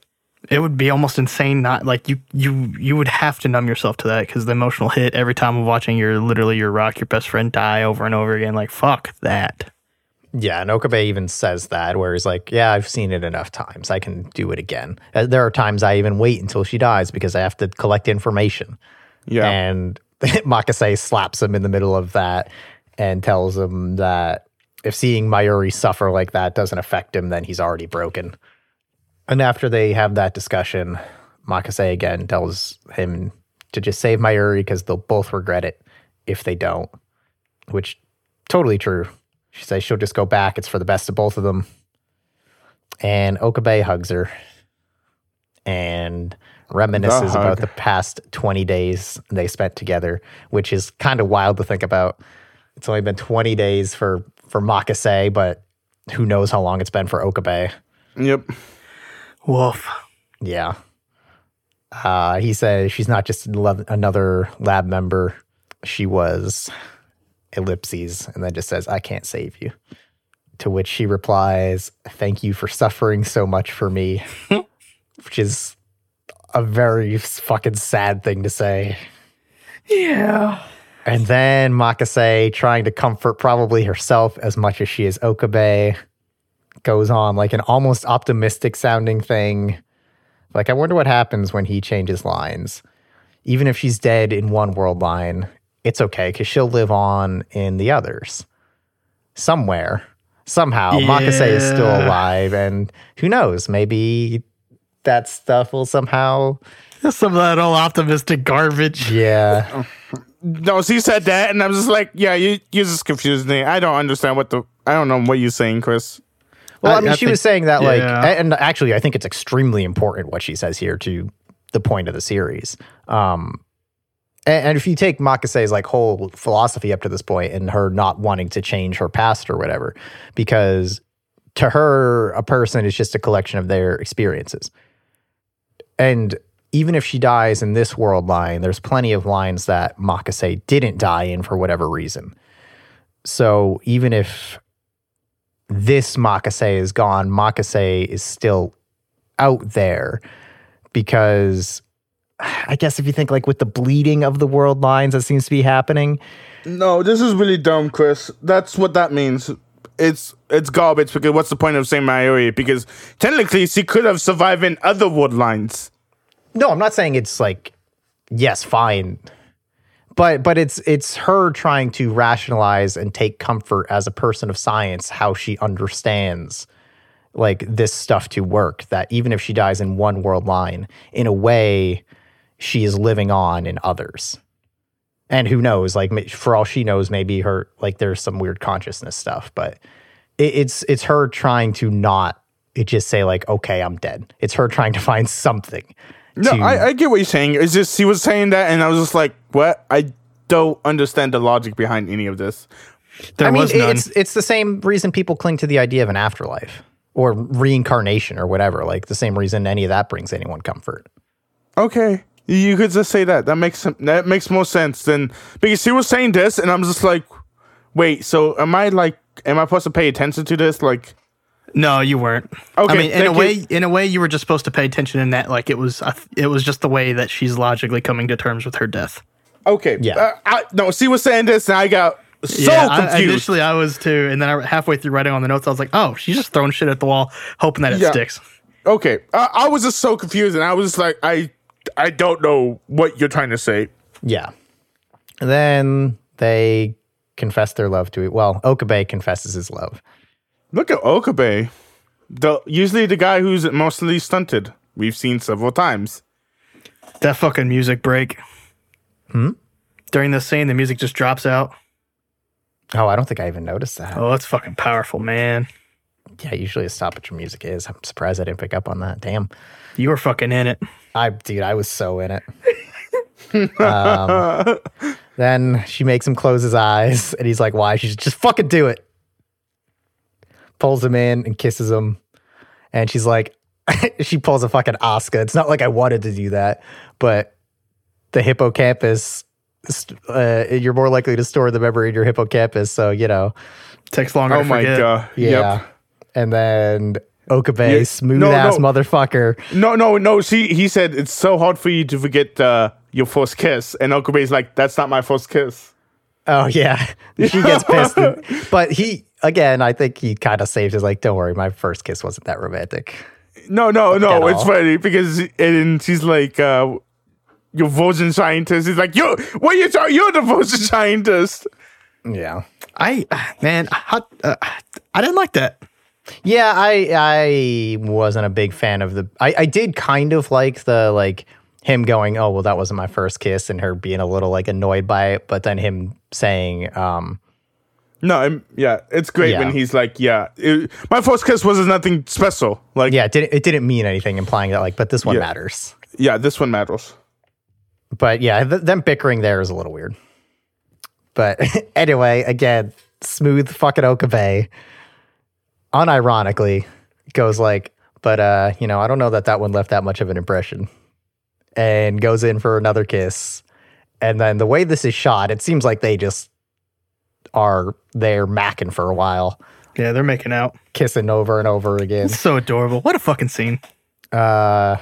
[SPEAKER 3] it would be almost insane. Not like you, you, you would have to numb yourself to that because the emotional hit every time of watching your literally your rock, your best friend die over and over again. Like, fuck that.
[SPEAKER 1] Yeah, and Okabe even says that, where he's like, "Yeah, I've seen it enough times. I can do it again." Uh, There are times I even wait until she dies because I have to collect information.
[SPEAKER 2] Yeah.
[SPEAKER 1] And Makase slaps him in the middle of that and tells him that if seeing Mayuri suffer like that doesn't affect him, then he's already broken. And after they have that discussion, Makase again tells him to just save Mayuri because they'll both regret it if they don't, which totally true. She says she'll just go back. It's for the best of both of them. And Okabe hugs her and reminisces
[SPEAKER 2] The
[SPEAKER 1] about the past 20 days they spent together, which is kind of wild to think about. It's only been 20 days for, for Makase, but who knows how long it's been for Okabe.
[SPEAKER 2] Yep.
[SPEAKER 3] Woof.
[SPEAKER 1] Yeah. Uh, he says she's not just lo- another lab member. She was ellipses, and then just says, I can't save you. To which she replies, Thank you for suffering so much for me, which is a very fucking sad thing to say.
[SPEAKER 3] Yeah.
[SPEAKER 1] And then Makase, trying to comfort probably herself as much as she is Okabe, goes on like an almost optimistic sounding thing. Like, I wonder what happens when he changes lines. Even if she's dead in one world line, it's okay because she'll live on in the others. Somewhere, somehow, Makase is still alive. And who knows? Maybe that stuff will somehow.
[SPEAKER 3] Some of that old optimistic garbage.
[SPEAKER 1] Yeah.
[SPEAKER 2] No, she said that, and I was just like, yeah, you you just confused me. I don't understand what the I don't know what you're saying, Chris.
[SPEAKER 1] Well, I,
[SPEAKER 3] I-
[SPEAKER 1] mean,
[SPEAKER 3] I
[SPEAKER 1] she was saying that, like,
[SPEAKER 3] yeah.
[SPEAKER 1] and actually, I think it's extremely important what she says here to the point of the series. Um, and, if you take Makase's like whole philosophy up to this point and her not wanting to change her past or whatever, because to her, a person is just a collection of their experiences. And even if she dies in this world line, there's plenty of lines that Makase didn't die in for whatever reason. So even if this Makase is gone, Makase is still out there because I guess if you think like with the bleeding of the world lines that seems to be happening,
[SPEAKER 2] No, this is really dumb, Chris. That's what that means. It's it's garbage because what's the point of saying Mayuri? Because technically she could have survived in other world lines.
[SPEAKER 1] no, I'm not saying it's like yes, fine. But but it's it's her trying to rationalize and take comfort as a person of science how she understands like this stuff to work that even if she dies in one world line in a way she is living on in others and who knows like for all she knows maybe her like there's some weird consciousness stuff but it, it's it's her trying to not it just say like okay i'm dead it's her trying to find something
[SPEAKER 2] No,
[SPEAKER 1] to-
[SPEAKER 2] I, I get what you're saying. It's just she was saying that, and I was just like, "What? I don't understand the logic behind any of this."
[SPEAKER 3] There
[SPEAKER 1] I mean,
[SPEAKER 3] was none.
[SPEAKER 1] it's it's the same reason people cling to the idea of an afterlife or reincarnation or whatever. Like the same reason any of that brings anyone comfort.
[SPEAKER 2] Okay, you could just say that. That makes that makes more sense than because she was saying this, and I'm just like, "Wait, so am I like, am I supposed to pay attention to this? Like,
[SPEAKER 3] No, you weren't.
[SPEAKER 2] Okay,
[SPEAKER 3] I mean, in a
[SPEAKER 2] thank you.
[SPEAKER 3] way, in a way, you were just supposed to pay attention in that, like it was, it was just the way that she's logically coming to terms with her death.
[SPEAKER 2] okay,
[SPEAKER 1] Yeah.
[SPEAKER 2] uh, I, no, she was saying this, and I got so
[SPEAKER 3] yeah, I, initially I was too, and then I, halfway through writing on the notes, I was like, "Oh, she's just throwing shit at the wall, hoping that it
[SPEAKER 2] Yeah.
[SPEAKER 3] sticks."
[SPEAKER 2] okay. I, I was just so confused, and I was just like, I, I don't know what you're trying to say.
[SPEAKER 1] Yeah. And then they confess their love to it. Well, Okabe confesses his love.
[SPEAKER 2] Look at Okabe, the usually the guy who's mostly stunted. We've seen several times.
[SPEAKER 3] That fucking music break. Hmm? During the scene, the music just drops out.
[SPEAKER 1] Oh, I don't think I even noticed that.
[SPEAKER 3] Oh, that's fucking powerful, man.
[SPEAKER 1] Yeah, usually a stoppage of music is. I'm surprised I didn't pick up on that. Damn.
[SPEAKER 3] You were fucking in it.
[SPEAKER 1] I dude, I was so in it. um, then she makes him close his eyes, and he's like, "Why?" She's just fucking do it. Pulls him in and kisses him, and she's like, she pulls a fucking Oscar. It's not like I wanted to do that, but the hippocampus, uh, you're more likely to store the memory in your hippocampus. So you know,
[SPEAKER 3] Takes longer
[SPEAKER 2] Oh
[SPEAKER 3] to
[SPEAKER 2] my
[SPEAKER 3] forget.
[SPEAKER 2] god.
[SPEAKER 1] yeah.
[SPEAKER 2] Yep.
[SPEAKER 1] And then Okabe,
[SPEAKER 2] Yeah,
[SPEAKER 1] smooth
[SPEAKER 2] no,
[SPEAKER 1] ass
[SPEAKER 2] no.
[SPEAKER 1] motherfucker.
[SPEAKER 2] No, no, no. She he said it's so hard for you to forget uh, your first kiss, and Okabe's like, "That's not my first kiss."
[SPEAKER 1] Oh yeah, she gets pissed, but he again. I think he kind of saved his like. Don't worry, my first kiss wasn't that romantic.
[SPEAKER 2] No, no,
[SPEAKER 1] At
[SPEAKER 2] no. It's
[SPEAKER 1] all.
[SPEAKER 2] funny because and she's like, uh, "Your version scientist." He's like, "Yo, what you talking? You're the version scientist."
[SPEAKER 1] Yeah,
[SPEAKER 3] I man, I, uh, I didn't like that.
[SPEAKER 1] Yeah. I I wasn't a big fan of the. I I did kind of like the like him going. Oh well, that wasn't my first kiss, and her being a little like annoyed by it. But then him saying, um,
[SPEAKER 2] No, I'm, yeah, it's great
[SPEAKER 1] Yeah.
[SPEAKER 2] when he's like, "Yeah, it, my first kiss was nothing special." Like,
[SPEAKER 1] yeah, it didn't it didn't mean anything, implying that like, but this one
[SPEAKER 2] Yeah.
[SPEAKER 1] matters.
[SPEAKER 2] yeah, this one matters.
[SPEAKER 1] But yeah, th- them bickering there is a little weird. But anyway, again, smooth fucking Okabe, unironically, goes like, but uh, you know, I don't know that that one left that much of an impression, and goes in for another kiss, and then the way this is shot, it seems like they just are there macking for a while,
[SPEAKER 3] Yeah, they're making out.
[SPEAKER 1] kissing over and over again.
[SPEAKER 3] It's so adorable. What a fucking scene.
[SPEAKER 1] Uh,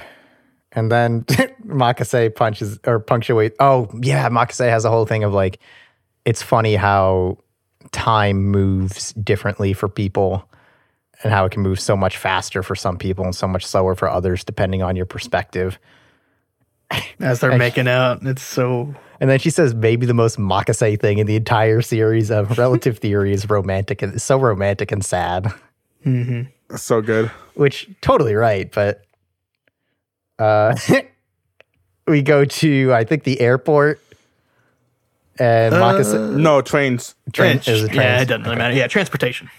[SPEAKER 1] and then Makase punches or punctuate. Oh yeah, Makase has a whole thing of like, it's funny how time moves differently for people, and how it can move so much faster for some people and so much slower for others, depending on your perspective.
[SPEAKER 3] As they're making out, it's so.
[SPEAKER 1] And then she says maybe the most Makase thing in the entire series of Relative Theory is romantic and so romantic and sad.
[SPEAKER 2] So good.
[SPEAKER 1] which totally right but uh we go to i think the airport and Makase,
[SPEAKER 2] No trains.
[SPEAKER 1] train,
[SPEAKER 3] Yeah,
[SPEAKER 1] is a
[SPEAKER 3] yeah, it doesn't really matter. Yeah, transportation.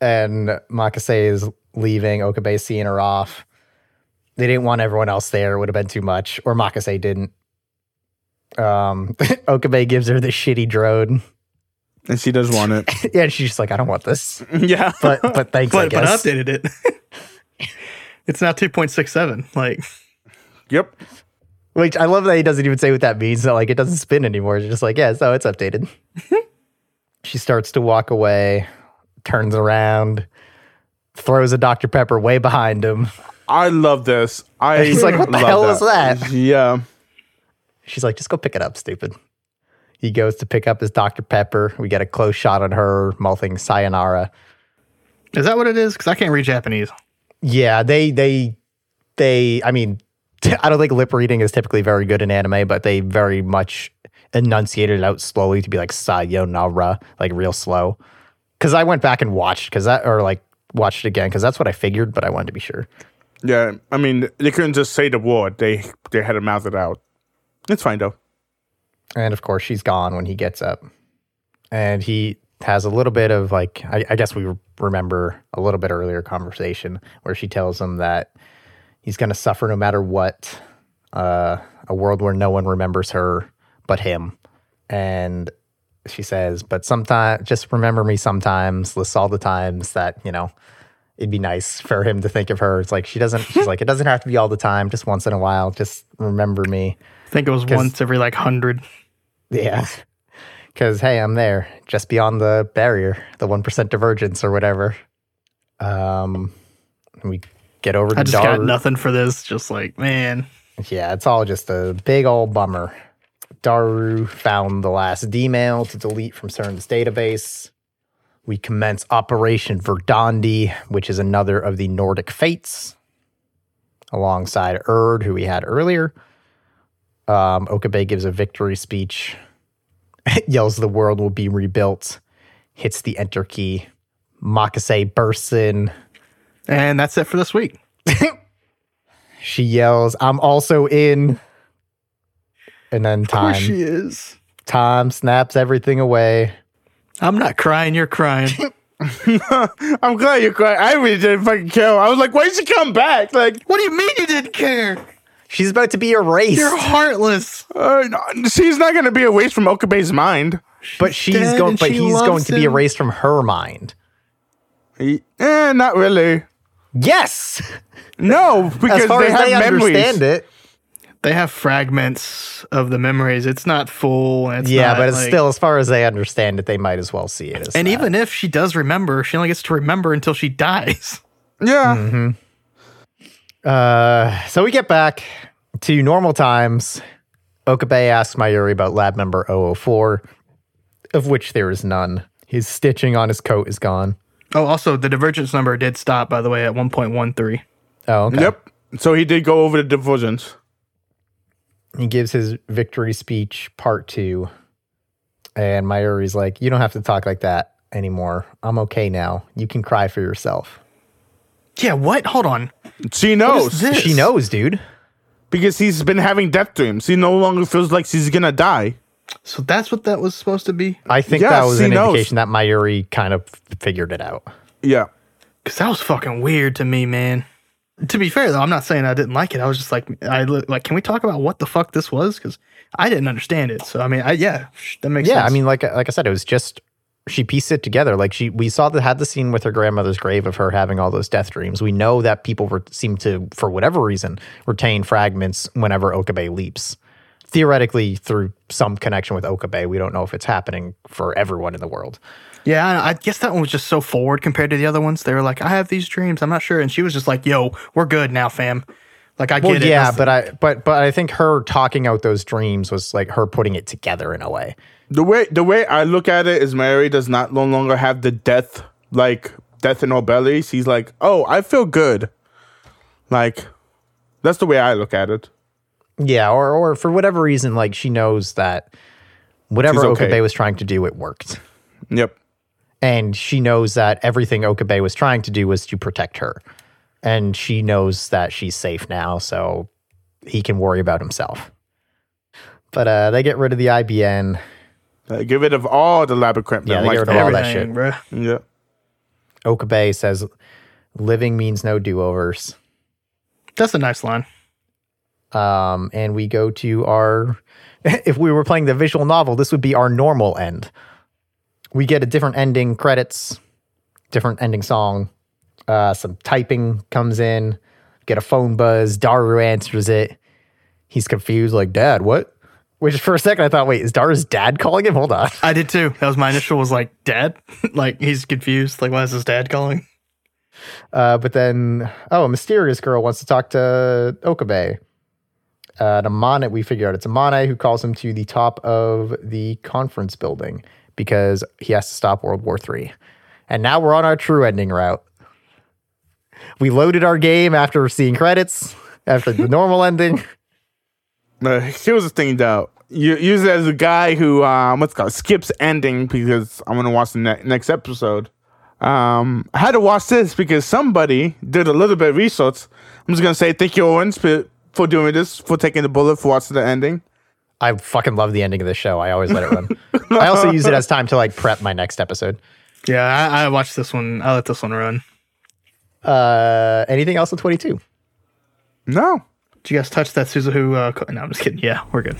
[SPEAKER 1] And Makase is leaving okabe seeing her off they didn't want everyone else there it would have been too much or Makase didn't um okabe gives her the shitty drone
[SPEAKER 2] And she does want it.
[SPEAKER 1] yeah and she's just like i don't want this
[SPEAKER 2] yeah.
[SPEAKER 1] but but thanks I
[SPEAKER 3] But but updated it. it's now two point six seven. Like
[SPEAKER 2] yep.
[SPEAKER 1] Which I love that he doesn't even say what that means. So like it doesn't spin anymore. It's just like, yeah, so it's updated. she starts to walk away, turns around, throws a Dr. Pepper way behind him.
[SPEAKER 2] I love this. I
[SPEAKER 1] He's like, "What the
[SPEAKER 2] love
[SPEAKER 1] hell is that?"
[SPEAKER 2] Yeah.
[SPEAKER 1] She's like, just go pick it up, stupid. He goes to pick up his Dr. Pepper. We get a close shot on her mouthing sayonara.
[SPEAKER 3] is that what it is? Because I can't read Japanese.
[SPEAKER 1] Yeah, they they they I mean, I don't think lip reading is typically very good in anime, but they very much enunciated it out slowly to be like sayonara, like real slow. Cuz I went back and watched cuz that or like watched it again cuz that's what I figured, but I wanted to be sure.
[SPEAKER 2] Yeah. I mean, they couldn't just say the word. They they had to mouth it out. It's fine though.
[SPEAKER 1] And of course, she's gone when he gets up. And he has a little bit of like, I, I guess we remember a little bit earlier conversation where she tells him that he's going to suffer no matter what. Uh, a world where no one remembers her but him. And she says, but sometimes, just remember me sometimes, lists all the times that, you know, it'd be nice for him to think of her. It's like, she doesn't, she's like, it doesn't have to be all the time, just once in a while, just remember me.
[SPEAKER 3] I think it was once every like hundred.
[SPEAKER 1] Yeah. Because, hey, I'm there, just beyond the barrier, the 1% divergence or whatever. Um, we get over to
[SPEAKER 3] I just got nothing for this. Just like man,
[SPEAKER 1] Yeah, it's all just a big old bummer. Daru found the last D-mail to delete from CERN's database. We commence Operation Verdandi, which is another of the Nordic fates. alongside Urd, who we had earlier. Um, Okabe gives a victory speech, yells the world will be rebuilt, hits the enter key. Makase bursts in.
[SPEAKER 3] And that's it for this week.
[SPEAKER 1] She yells, I'm also in. And then
[SPEAKER 3] Of course
[SPEAKER 1] time,
[SPEAKER 3] she is.
[SPEAKER 1] time snaps everything away.
[SPEAKER 3] I'm not crying, you're crying.
[SPEAKER 2] I'm glad you're crying. I really didn't fucking care. I was like, why did she come back? Like,
[SPEAKER 3] what do you mean you didn't care?
[SPEAKER 1] She's about to be erased,
[SPEAKER 3] You're heartless.
[SPEAKER 2] uh, no, she's not gonna be erased from Okabe's mind.
[SPEAKER 1] but she's
[SPEAKER 3] dead
[SPEAKER 1] going. But
[SPEAKER 3] she
[SPEAKER 1] he's going
[SPEAKER 3] loves
[SPEAKER 1] to be erased from her mind.
[SPEAKER 2] He, eh, not really.
[SPEAKER 1] Yes,
[SPEAKER 2] No, because
[SPEAKER 1] as far
[SPEAKER 2] they
[SPEAKER 1] as
[SPEAKER 2] have
[SPEAKER 1] they
[SPEAKER 2] memories.
[SPEAKER 1] understand it.
[SPEAKER 3] They have fragments of the memories. It's not full. It's
[SPEAKER 1] yeah,
[SPEAKER 3] not,
[SPEAKER 1] but it's
[SPEAKER 3] like-
[SPEAKER 1] still, as far as they understand it, they might as well see it as.
[SPEAKER 3] And
[SPEAKER 1] that.
[SPEAKER 3] even if she does remember, she only gets to remember until she dies.
[SPEAKER 2] Yeah.
[SPEAKER 1] Uh, so we get back to normal times. Okabe asks Mayuri about lab member 004, of which there is none. His stitching on his coat is gone.
[SPEAKER 3] Oh, also, the divergence number did stop, by the way, at 1.13.
[SPEAKER 1] Oh, okay.
[SPEAKER 2] Yep. So he did go over the divergence.
[SPEAKER 1] He gives his victory speech, part two. And Mayuri's like, You don't have to talk like that anymore. I'm okay now. You can cry for yourself.
[SPEAKER 3] Yeah, what? Hold on.
[SPEAKER 2] She knows
[SPEAKER 3] this?
[SPEAKER 1] She knows, dude.
[SPEAKER 2] because he's been having death dreams. He no longer feels like she's gonna die.
[SPEAKER 3] So that's what that was supposed to be?
[SPEAKER 1] I think
[SPEAKER 2] Yes,
[SPEAKER 1] that was
[SPEAKER 2] he
[SPEAKER 1] an
[SPEAKER 2] knows.
[SPEAKER 1] indication that Mayuri kind of figured it out.
[SPEAKER 2] Yeah.
[SPEAKER 3] Because that was fucking weird to me, man. To be fair, though, I'm not saying I didn't like it. I was just like, I like, can we talk about what the fuck this was? Because I didn't understand it. So I mean, I, yeah, that makes
[SPEAKER 1] yeah,
[SPEAKER 3] sense.
[SPEAKER 1] I mean, like like I said, it was just she pieced it together. Like she, we saw that had the scene with her grandmother's grave of her having all those death dreams. We know that people were, seem to, for whatever reason, retain fragments whenever Okabe leaps. Theoretically, through some connection with Okabe, we don't know if it's happening for everyone in the world.
[SPEAKER 3] Yeah, I, I guess that one was just so forward compared to the other ones. They were like, I have these dreams. I'm not sure, and she was just like, Yo, we're good now, fam. Like I
[SPEAKER 1] Well,
[SPEAKER 3] get it.
[SPEAKER 1] yeah, but I, but but I think her talking out those dreams was like her putting it together in a way.
[SPEAKER 2] The way the way I look at it is Mary does not no longer have the death like death in her belly. She's like, oh, I feel good. Like that's the way I look at it.
[SPEAKER 1] Yeah, or or for whatever reason, like she knows that whatever
[SPEAKER 2] She's okay.
[SPEAKER 1] Okabe was trying to do, it worked.
[SPEAKER 2] Yep.
[SPEAKER 1] And she knows that everything Okabe was trying to do was to protect her. And she knows that she's safe now, so he can worry about himself. But uh, they get rid of the IBN.
[SPEAKER 2] Uh, get rid of all the lab equipment.
[SPEAKER 1] Yeah, they
[SPEAKER 2] like
[SPEAKER 1] get rid of all that shit.
[SPEAKER 3] bruh.
[SPEAKER 2] Yeah.
[SPEAKER 1] Okabe says, "Living means no do-overs."
[SPEAKER 3] That's a nice line.
[SPEAKER 1] Um, and we go to our. If we were playing the visual novel, this would be our normal end. We get a different ending credits, different ending song. Uh, some typing comes in. Get a phone buzz. Daru answers it. He's confused, like, "Dad, what?" Which for a second I thought, "Wait, is Daru's dad calling him?" Hold on.
[SPEAKER 3] I did too. That was my initial was like, Dad? like he's confused. Like, why is his dad calling?
[SPEAKER 1] Uh, but then, oh, a mysterious girl wants to talk to Okabe. Uh, and Amane, we figure out it's Amane who calls him to the top of the conference building because he has to stop World War III. And now we're on our true ending route. We loaded our game after seeing credits, after the normal ending.
[SPEAKER 2] Uh, here's the thing, though. You use it as a guy who um, what's called skips ending because I'm gonna watch the ne- next episode. Um, I had to watch this because somebody did a little bit of research. I'm just gonna say thank you, Owens, for doing this, for taking the bullet, for watching the ending.
[SPEAKER 1] I fucking love the ending of the show. I always let it run. I also use it as time to like prep my next episode.
[SPEAKER 3] Yeah, I, I watched this one. I let this one run.
[SPEAKER 1] Uh, anything else in 22?
[SPEAKER 2] No,
[SPEAKER 3] Did you guys touch that Suzuha? Uh, co- no, I'm just kidding. Yeah, we're good.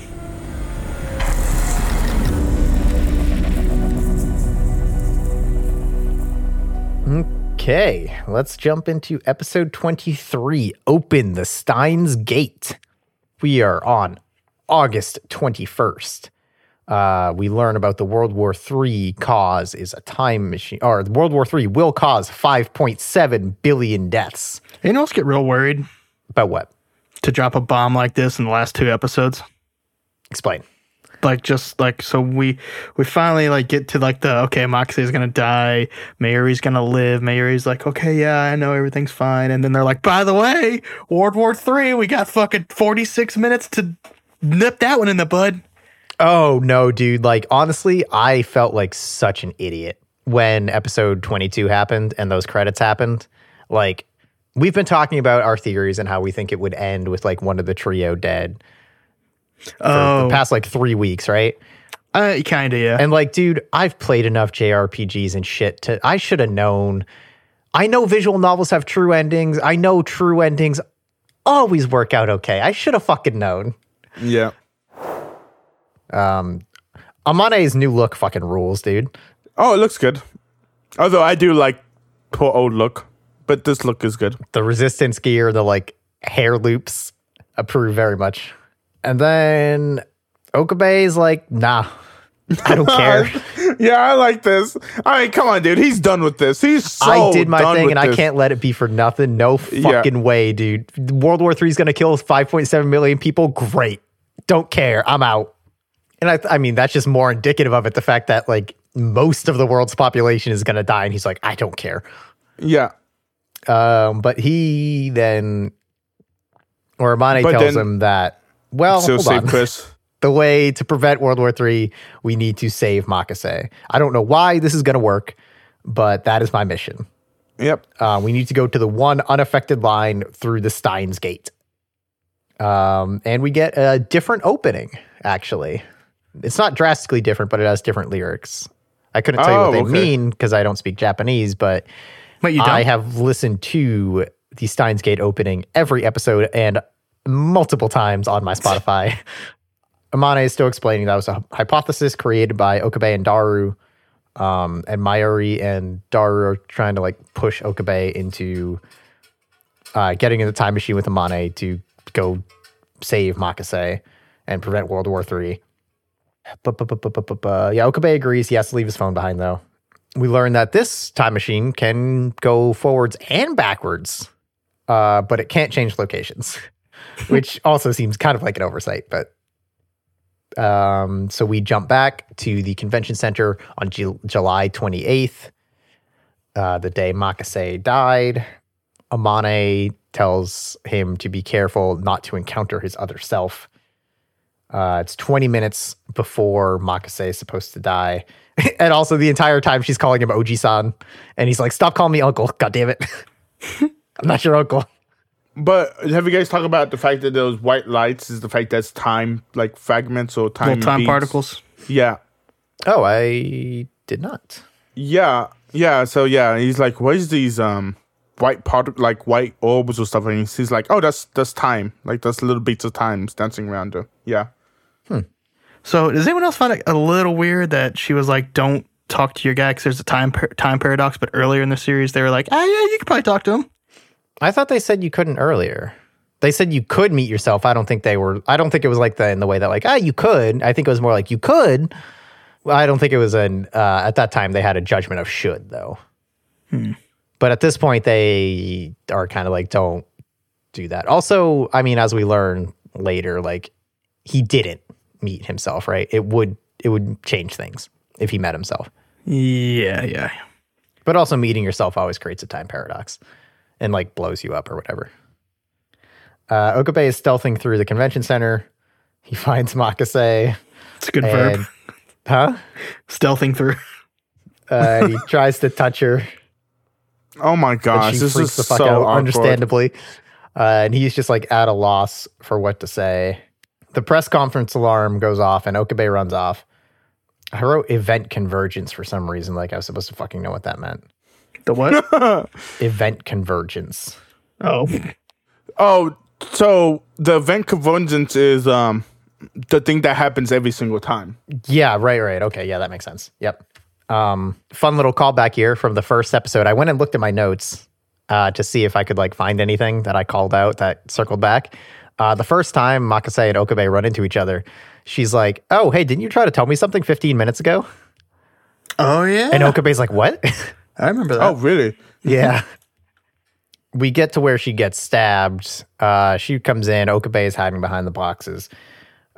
[SPEAKER 1] Okay, let's jump into episode 23 Open the Steins Gate. We are on August 21st. Uh, we learn about the World War III cause is a time machine, or the World War III will cause 5.7 billion deaths.
[SPEAKER 3] Anyone else get real worried
[SPEAKER 1] About what?
[SPEAKER 3] to drop a bomb like this in the last two episodes?
[SPEAKER 1] Explain.
[SPEAKER 3] like just like so we we finally like get to like the okay Moxie's gonna die Mayuri's gonna live Mayuri's like okay yeah I know everything's fine and then they're like by the way World War Three we got fucking 46 minutes to nip that one in the bud
[SPEAKER 1] Oh no, dude! Like honestly, I felt like such an idiot when episode 22 happened and those credits happened. Like we've been talking about our theories and how we think it would end with like one of the trio dead for
[SPEAKER 3] oh
[SPEAKER 1] the past like 3 weeks, right?
[SPEAKER 3] uh, kind of yeah
[SPEAKER 1] And like, dude, I've played enough JRPGs and shit to I should have known. I know visual novels have true endings. I know true endings always work out okay. I should have fucking known.
[SPEAKER 2] Yeah.
[SPEAKER 1] Um, Amane's new look fucking rules, dude.
[SPEAKER 2] Oh, it looks good. Although I do like poor old look, but this look is good.
[SPEAKER 1] the resistance gear, the like hair loops, approve very much. And then Okabe's like, nah, I don't care.
[SPEAKER 2] Yeah, I like this. I mean, come on, dude. He's done with this. He's so
[SPEAKER 1] I did my thing and I can't let it be for nothing. No fucking way, dude. World War III is going to kill 5.7 million people. Great. Don't care. I'm out. And I, I mean, that's just more indicative of it. The fact that like most of the world's population is going to die. And he's like, I don't care.
[SPEAKER 2] Yeah.
[SPEAKER 1] Um, but he then, or Amane
[SPEAKER 2] But
[SPEAKER 1] tells
[SPEAKER 2] then-
[SPEAKER 1] him that, well,
[SPEAKER 2] So
[SPEAKER 1] hold on.
[SPEAKER 2] Chris.
[SPEAKER 1] the way to prevent World War III, we need to save Makase. I don't know why this is going to work, but that is my mission.
[SPEAKER 2] Yep.
[SPEAKER 1] Uh, we need to go to the one unaffected line through the Steins Gate. Um, and we get a different opening, actually. It's not drastically different, but it has different lyrics. I couldn't tell you
[SPEAKER 2] Oh,
[SPEAKER 1] what they
[SPEAKER 2] okay.
[SPEAKER 1] mean because I don't speak Japanese, but
[SPEAKER 3] wait you
[SPEAKER 1] I have listened to the Steins Gate opening every episode and multiple times on my Spotify. Amane is still explaining that was a hypothesis created by Okabe and Daru. Um, and Mayuri and Daru are trying to like push Okabe into uh, getting in the time machine with Amane to go save Makase and prevent World War III. Yeah, Okabe agrees. He has to leave his phone behind though we learn that this time machine can go forwards and backwards, uh, but it can't change locations, which also seems kind of like an oversight. But um, so we jump back to the convention center on Ju- July 28th, uh, the day Makase died. Amane tells him to be careful not to encounter his other self. Uh, it's 20 minutes before Makase is supposed to die. and also the entire time she's calling him Oji-san. And he's like, stop calling me uncle. God damn it. I'm not your uncle.
[SPEAKER 2] But have you guys talked about the fact that those white lights is the fact that's time, like fragments or time,
[SPEAKER 3] little time
[SPEAKER 2] beats?
[SPEAKER 3] particles
[SPEAKER 2] Yeah.
[SPEAKER 1] Oh, I did not.
[SPEAKER 2] Yeah. Yeah. So yeah, he's like, what is these um white part like white orbs or stuff? And he's, he's like, oh, that's that's time. Like that's little bits of time dancing around her. Yeah.
[SPEAKER 3] So, does anyone else find it a little weird that she was like, "Don't talk to your guy because there's a time par- time paradox"? But earlier in the series, they were like, "Ah, yeah, you could probably talk to him."
[SPEAKER 1] I thought they said you couldn't earlier. They said you could meet yourself. I don't think they were. I don't think it was like that in the way that like ah you could. I think it was more like you could. Well, I don't think it was an. Uh, at that time, they had a judgment of should though. But at this point, they are kind of like don't do that. Also, I mean, as we learn later, like he didn't meet himself. Right? It would it would change things if he met himself.
[SPEAKER 3] Yeah, yeah.
[SPEAKER 1] But also, meeting yourself always creates a time paradox and like blows you up or whatever. Uh, Okabe is stealthing through the convention center. He finds Makase.
[SPEAKER 3] It's a good
[SPEAKER 1] And,
[SPEAKER 3] verb.
[SPEAKER 1] huh?
[SPEAKER 3] Stealthing through.
[SPEAKER 1] Uh, he tries to touch her.
[SPEAKER 2] Oh my gosh,
[SPEAKER 1] she
[SPEAKER 2] this
[SPEAKER 1] freaks
[SPEAKER 2] is
[SPEAKER 1] the fuck
[SPEAKER 2] so
[SPEAKER 1] out,
[SPEAKER 2] awkward.
[SPEAKER 1] understandably. Uh, and he's just like at a loss for what to say. The press conference alarm goes off and Okabe runs off. I wrote event convergence for some reason, like I was supposed to fucking know what that meant.
[SPEAKER 3] The what?
[SPEAKER 1] Event convergence.
[SPEAKER 3] oh,
[SPEAKER 2] Oh, so the event convergence is um the thing that happens every single time.
[SPEAKER 1] Yeah, right, right. Okay, yeah, that makes sense. Yep. Um, fun little callback here from the first episode. I went and looked at my notes uh, to see if I could like find anything that I called out that circled back. Uh, the first time Makase and Okabe run into each other, she's like, "Oh, hey, didn't you try to tell me something 15 minutes ago?"
[SPEAKER 3] oh yeah.
[SPEAKER 1] And Okabe's like, "What?"
[SPEAKER 3] I remember that.
[SPEAKER 2] Oh, really?
[SPEAKER 1] yeah. we get to where she gets stabbed. Uh, she comes in. Okabe is hiding behind the boxes.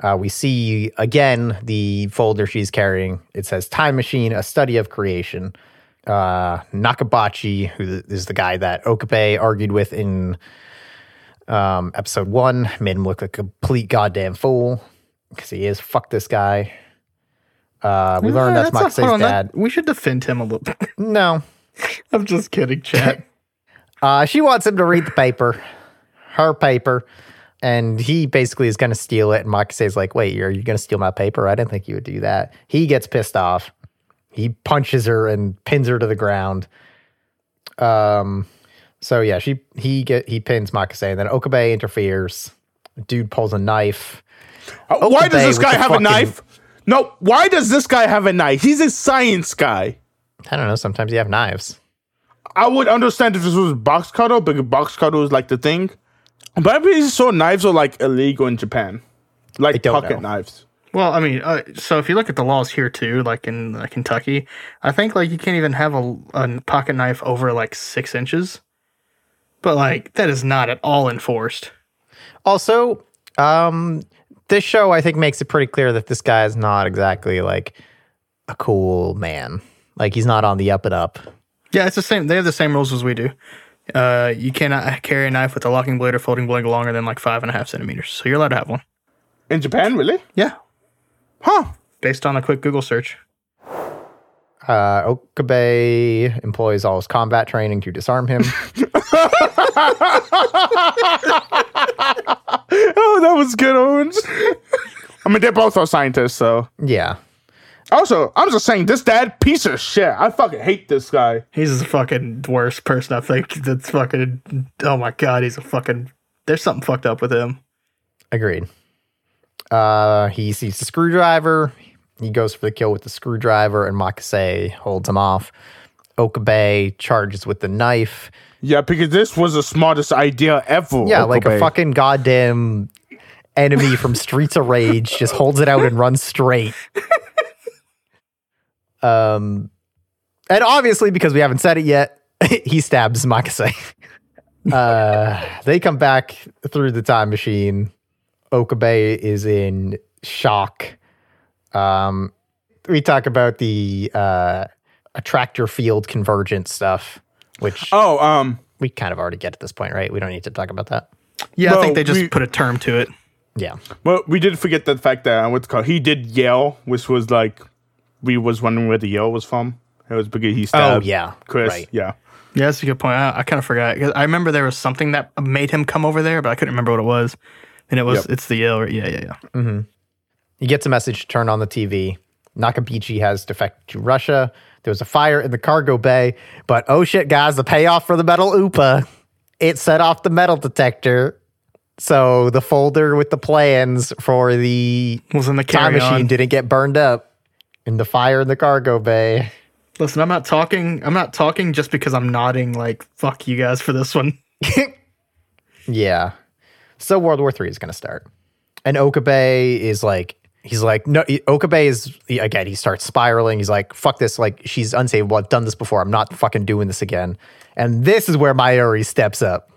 [SPEAKER 1] Uh, we see again the folder she's carrying. It says Time Machine, a study of creation. Uh, Nakabachi, who is the guy that Okabe argued with in um, episode one, made him look like a complete goddamn fool because he is. Fuck this guy. Uh, we learned that's Makuse's
[SPEAKER 3] on, that-
[SPEAKER 1] dad.
[SPEAKER 3] we should defend him a little. bit.
[SPEAKER 1] No.
[SPEAKER 3] I'm just kidding, chat.
[SPEAKER 1] Uh, she wants him to read the paper, her paper, and he basically is going to steal it. And Makuse's like, wait, are you going to steal my paper? I didn't think you would do that. He gets pissed off. He punches her and pins her to the ground. Um, so yeah, she he get he pins Makase, and then Okabe interferes. Dude pulls a knife.
[SPEAKER 2] Uh, why does this guy have
[SPEAKER 1] fucking-
[SPEAKER 2] a knife? No, why does this guy have a knife? He's a science guy.
[SPEAKER 1] I don't know. Sometimes you have knives.
[SPEAKER 2] I would understand if this was box cutter, but box cutter is like the thing. But I'm pretty sure knives are like illegal in Japan, like
[SPEAKER 1] don't
[SPEAKER 2] pocket
[SPEAKER 1] know.
[SPEAKER 2] knives.
[SPEAKER 3] Well, I mean, uh, so if you look at the laws here too, like in uh, Kentucky, I think like you can't even have a, a pocket knife over like six inches. But like that is not at all enforced.
[SPEAKER 1] Also, um, this show I think makes it pretty clear that this guy is not exactly like a cool man. Like he's not on the up and up.
[SPEAKER 3] Yeah, it's the same. They have the same rules as we do. Uh, you cannot carry a knife with a locking blade or folding blade longer than like five and a half centimeters. So you're allowed to have one.
[SPEAKER 2] In Japan, really?
[SPEAKER 3] Yeah,
[SPEAKER 2] Huh?
[SPEAKER 3] based on a quick Google search.
[SPEAKER 1] Uh, Okabe employs all his combat training to disarm him.
[SPEAKER 2] Oh, that was good, Owens. I mean, they're both are scientists, so.
[SPEAKER 1] yeah.
[SPEAKER 2] Also, I'm just saying, this dad, piece of shit. I fucking hate this guy.
[SPEAKER 3] He's the fucking worst person I think that's fucking. Oh my god, he's a fucking. There's something fucked up with him.
[SPEAKER 1] Agreed. Uh, he sees the screwdriver. He goes for the kill with the screwdriver, and Makase holds him off. Okabe charges with the knife.
[SPEAKER 2] Yeah, because this was the smartest idea ever.
[SPEAKER 1] Yeah, like a fucking goddamn enemy from Streets of Rage just holds it out and runs straight. Um, and obviously because we haven't said it yet, he stabs Makase. uh, they come back through the time machine. Okabe is in shock. Um, we talk about the uh, attractor field convergence stuff, which
[SPEAKER 2] Oh, um,
[SPEAKER 1] we kind of already get at this point, right? We don't need to talk about that.
[SPEAKER 3] Yeah, I think they just
[SPEAKER 2] we-
[SPEAKER 3] put a term to it.
[SPEAKER 1] Yeah.
[SPEAKER 2] well, we did forget the fact that uh, what's called he did yell, which was like we was wondering where the yell was from. It was because he
[SPEAKER 1] oh,
[SPEAKER 2] stabbed.
[SPEAKER 1] Oh, yeah.
[SPEAKER 2] Chris.
[SPEAKER 1] Right.
[SPEAKER 2] Yeah.
[SPEAKER 3] Yeah, that's a good point. I, I kind of forgot. 'Cause I remember there was something that made him come over there, but I couldn't remember what it was. And it was
[SPEAKER 2] Yep.
[SPEAKER 3] it's the ill. Yeah, yeah, yeah. Mm-hmm.
[SPEAKER 1] He gets a message to turn on the TV. Nakabachi has defected to Russia. There was a fire in the cargo bay, but oh shit, guys, the payoff for the metal UPA. It set off the metal detector. So the folder with the plans for the
[SPEAKER 3] Was in the
[SPEAKER 1] time machine
[SPEAKER 3] on.
[SPEAKER 1] didn't get burned up in the fire in the cargo bay.
[SPEAKER 3] Listen, I'm not talking. I'm not talking just because I'm nodding. Like fuck you guys for this one.
[SPEAKER 1] Yeah. So World War Three is going to start, and Okabe is like, he's like, no, Okabe is again. He starts spiraling. He's like, fuck this. Like, she's unsavable. I've done this before. I'm not fucking doing this again. And this is where Mayuri steps up.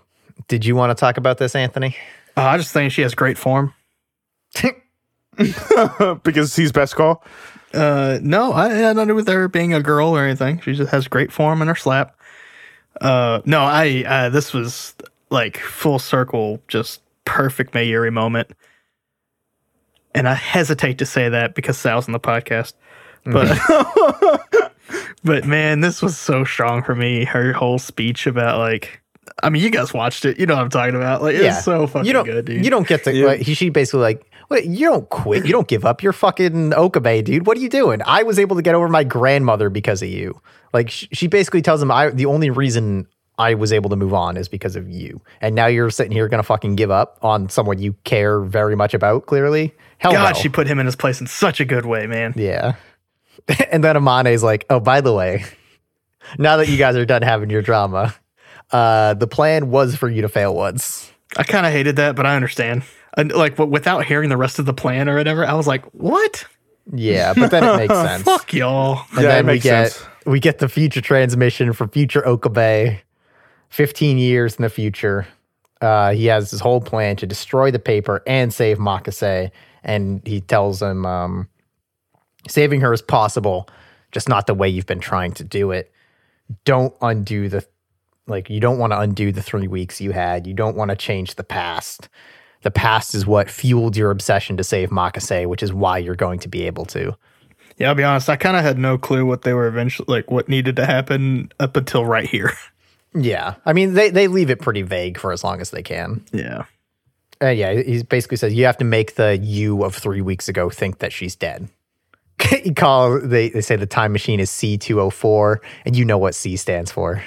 [SPEAKER 1] Did you want to talk about this, Anthony?
[SPEAKER 3] Uh, I just think she has great form.
[SPEAKER 2] because he's best call.
[SPEAKER 3] Uh, no, I, I don't do with her being a girl or anything. She just has great form in her slap. Uh, no, I uh, this was like full circle, just perfect Mayuri moment. And I hesitate to say that because Sal's in the podcast, but but man, this was so strong for me. Her whole speech about like, I mean, you guys watched it, you know what I'm talking about. Like, it's so fucking
[SPEAKER 1] you don't,
[SPEAKER 3] good, dude.
[SPEAKER 1] You don't get to.
[SPEAKER 2] Yeah.
[SPEAKER 1] like, he, she basically like, wait, you don't quit. You don't give up. You're fucking Okabe, dude. What are you doing? I was able to get over my grandmother because of you. Like sh- she basically tells him, I the only reason I was able to move on is because of you. And now you're sitting here gonna fucking give up on someone you care very much about. Clearly, hell
[SPEAKER 3] God,
[SPEAKER 1] no.
[SPEAKER 3] she put him in his place in such a good way, man.
[SPEAKER 1] yeah. and then Amane's like, oh, by the way, now that you guys are done having your drama, uh, the plan was for you to fail once.
[SPEAKER 3] I kind of hated that, but I understand. And like, without hearing the rest of the plan or whatever, I was like, "What?
[SPEAKER 1] Yeah, but then it makes sense.
[SPEAKER 3] Fuck y'all!"
[SPEAKER 1] And
[SPEAKER 2] Yeah, it
[SPEAKER 1] then we get
[SPEAKER 2] sense.
[SPEAKER 1] we get the future transmission for future Okabe, fifteen years in the future. Uh, he has his whole plan to destroy the paper and save Makase. and he tells him um, saving her is possible, just not the way you've been trying to do it. Don't undo the like you don't want to undo the three weeks you had. You don't want to change the past. The past is what fueled your obsession to save Makase, which is why you're going to be able to.
[SPEAKER 3] Yeah, I'll be honest. I kind of had no clue what they were eventually like, what needed to happen up until right here.
[SPEAKER 1] Yeah. I mean, they, they leave it pretty vague for as long as they can.
[SPEAKER 3] Yeah.
[SPEAKER 1] Uh, yeah, he basically says you have to make the you of three weeks ago think that she's dead. you call they, they say the time machine is C204, and you know what C stands for.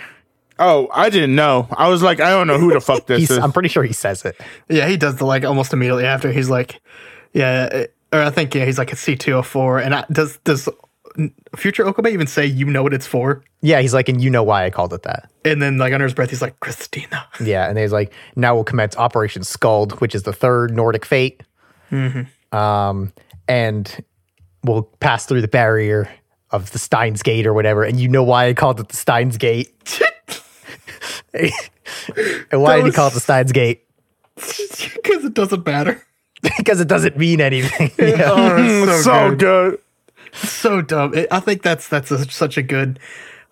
[SPEAKER 2] Oh, I didn't know. I was like, I don't know who the fuck this is.
[SPEAKER 1] I'm pretty sure he says it.
[SPEAKER 3] Yeah, he does the like almost immediately after. He's like, yeah, uh, or I think yeah, he's like a C two hundred four. And I, does does future Okabe even say you know what it's for?
[SPEAKER 1] Yeah, he's like, and you know why I called it that.
[SPEAKER 3] And then like under his breath, he's like Christina.
[SPEAKER 1] Yeah, and he's like, now we'll commence Operation Skuld, which is the third Nordic fate. Um, and we'll pass through the barrier of the Steins Gate or whatever. And you know why I called it the Steins Gate. and why
[SPEAKER 3] That
[SPEAKER 1] did he call it the Steins Gate?
[SPEAKER 3] Because it doesn't matter.
[SPEAKER 1] because it doesn't mean anything. Yeah.
[SPEAKER 3] Oh,
[SPEAKER 2] Mm,
[SPEAKER 3] it's
[SPEAKER 2] so,
[SPEAKER 3] good.
[SPEAKER 2] good.
[SPEAKER 3] so dumb. It, I think that's that's a, such a good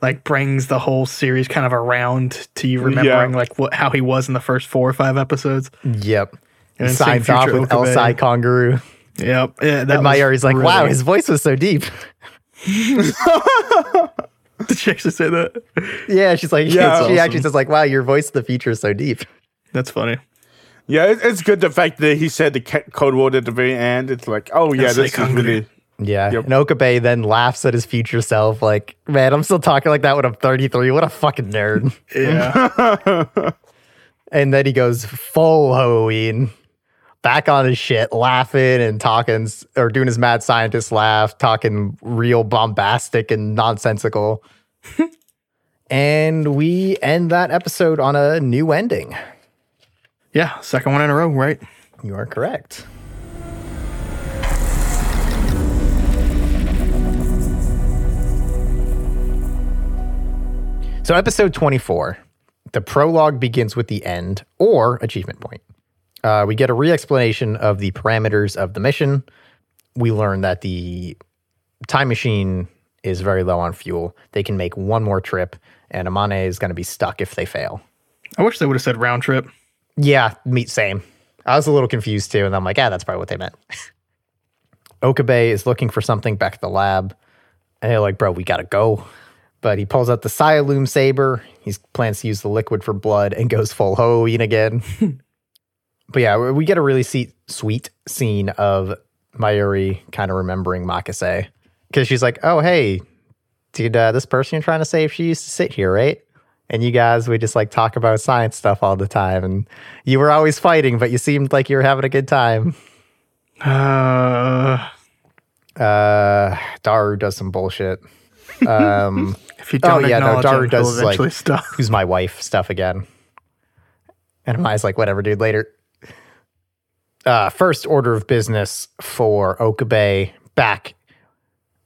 [SPEAKER 3] like brings the whole series kind of around to you remembering
[SPEAKER 2] Yeah.
[SPEAKER 3] like what how he was in the first four or five episodes.
[SPEAKER 1] Yep.
[SPEAKER 3] And
[SPEAKER 1] He
[SPEAKER 3] then seeing
[SPEAKER 1] signs off with
[SPEAKER 3] Okabe.
[SPEAKER 1] El Psy Kongroo.
[SPEAKER 3] Yep. Yeah, that
[SPEAKER 1] And
[SPEAKER 3] was
[SPEAKER 1] Mayuri's like,
[SPEAKER 3] really-
[SPEAKER 1] wow, his voice was so deep.
[SPEAKER 3] Did she actually say that?
[SPEAKER 1] yeah, she's like,
[SPEAKER 2] Yeah.
[SPEAKER 1] she actually says like, wow, your voice the future is so deep.
[SPEAKER 3] That's funny.
[SPEAKER 2] Yeah, it, it's good the fact that he said the code word at the very end. It's like, oh yeah,
[SPEAKER 3] It's
[SPEAKER 2] this
[SPEAKER 3] like
[SPEAKER 2] is really.
[SPEAKER 1] Yeah.
[SPEAKER 2] Yep.
[SPEAKER 1] And Okabe then laughs at his future self, like, man, I'm still talking like that when I'm 33. What a fucking nerd.
[SPEAKER 3] Yeah.
[SPEAKER 1] and then he goes full Hououin, back on his shit, laughing and talking, or doing his mad scientist laugh, talking real bombastic and nonsensical. and we end that episode on a new ending.
[SPEAKER 3] yeah. Second one in a row, right?
[SPEAKER 1] You are correct. So, episode 24, the prologue begins with the end or achievement point. Uh, we get a re explanation of the parameters of the mission. We learn that the time machine is very low on fuel. They can make one more trip, and Amane is going to be stuck if they fail.
[SPEAKER 3] I wish they would have said round trip.
[SPEAKER 1] Yeah, meet same. I was a little confused too, and I'm like, yeah, that's probably what they meant. Okabe is looking for something back at the lab, and they're like, bro, we gotta go. But he pulls out the Cyalume saber. He plans to use the liquid for blood and goes full Hououin again. but yeah, we- get a really see- sweet scene of Mayuri kind of remembering Makase. Because she's like, oh, hey, dude, uh, this person you're trying to save, she used to sit here, right? and you guys we just like talk about science stuff all the time and you were always fighting but you seemed like you were having a good time.
[SPEAKER 3] Uh,
[SPEAKER 1] uh daru does some bullshit. Um
[SPEAKER 3] if you
[SPEAKER 1] Oh,
[SPEAKER 3] don't
[SPEAKER 1] yeah, no, Daru does, like-
[SPEAKER 3] stop.
[SPEAKER 1] who's my wife stuff again. And Amaya's like whatever dude later uh first order of business for okabe back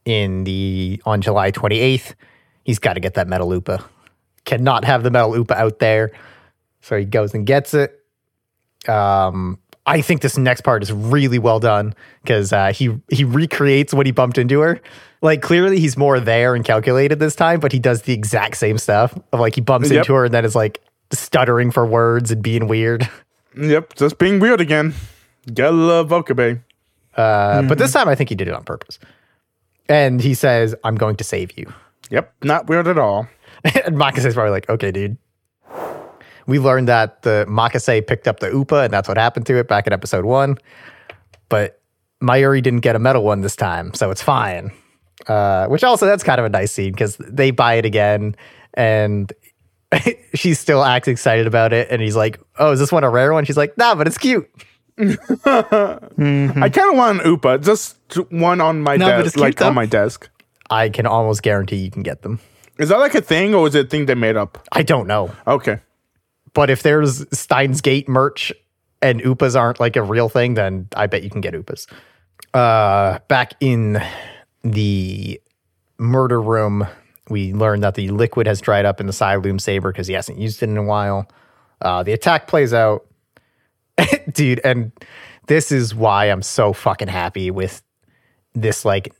[SPEAKER 1] in the on july 28th he's got to get that metal upa cannot have the metal upa out there so he goes and gets it um I think this next part is really well done because uh, he he recreates what he bumped into her. Like clearly he's more there and calculated this time, but he does the exact same stuff of like he bumps
[SPEAKER 2] Yep.
[SPEAKER 1] into her and then is like stuttering for words and being weird.
[SPEAKER 2] Yep, just being weird again. Gotta love Okabe.
[SPEAKER 1] Uh, But this time I think he did it on purpose. And he says, "I'm going to save you."
[SPEAKER 2] Yep, not weird at all.
[SPEAKER 1] and Makase's probably like, "Okay, dude." We learned that the Makase picked up the Upa, and that's what happened to it back in episode one. But Mayuri didn't get a metal one this time, so it's fine. Uh, which also that's kind of a nice scene because they buy it again, and she still acts excited about it. And he's like, "Oh, is this one a rare one?" She's like, "Nah, but it's cute."
[SPEAKER 2] I kind of want an Upa, just one on my
[SPEAKER 3] No,
[SPEAKER 2] desk, like on my desk.
[SPEAKER 1] I can almost guarantee you can get them.
[SPEAKER 2] Is that like a thing, or is it a thing they made up?
[SPEAKER 1] I don't know.
[SPEAKER 2] Okay.
[SPEAKER 1] But if there's Steins Gate merch and Upas aren't like a real thing, then I bet you can get Upas. Uh, back in the murder room, we learned that the liquid has dried up in the Cyalume saber because he hasn't used it in a while. Uh, the attack plays out, dude, and this is why I'm so fucking happy with this. Like,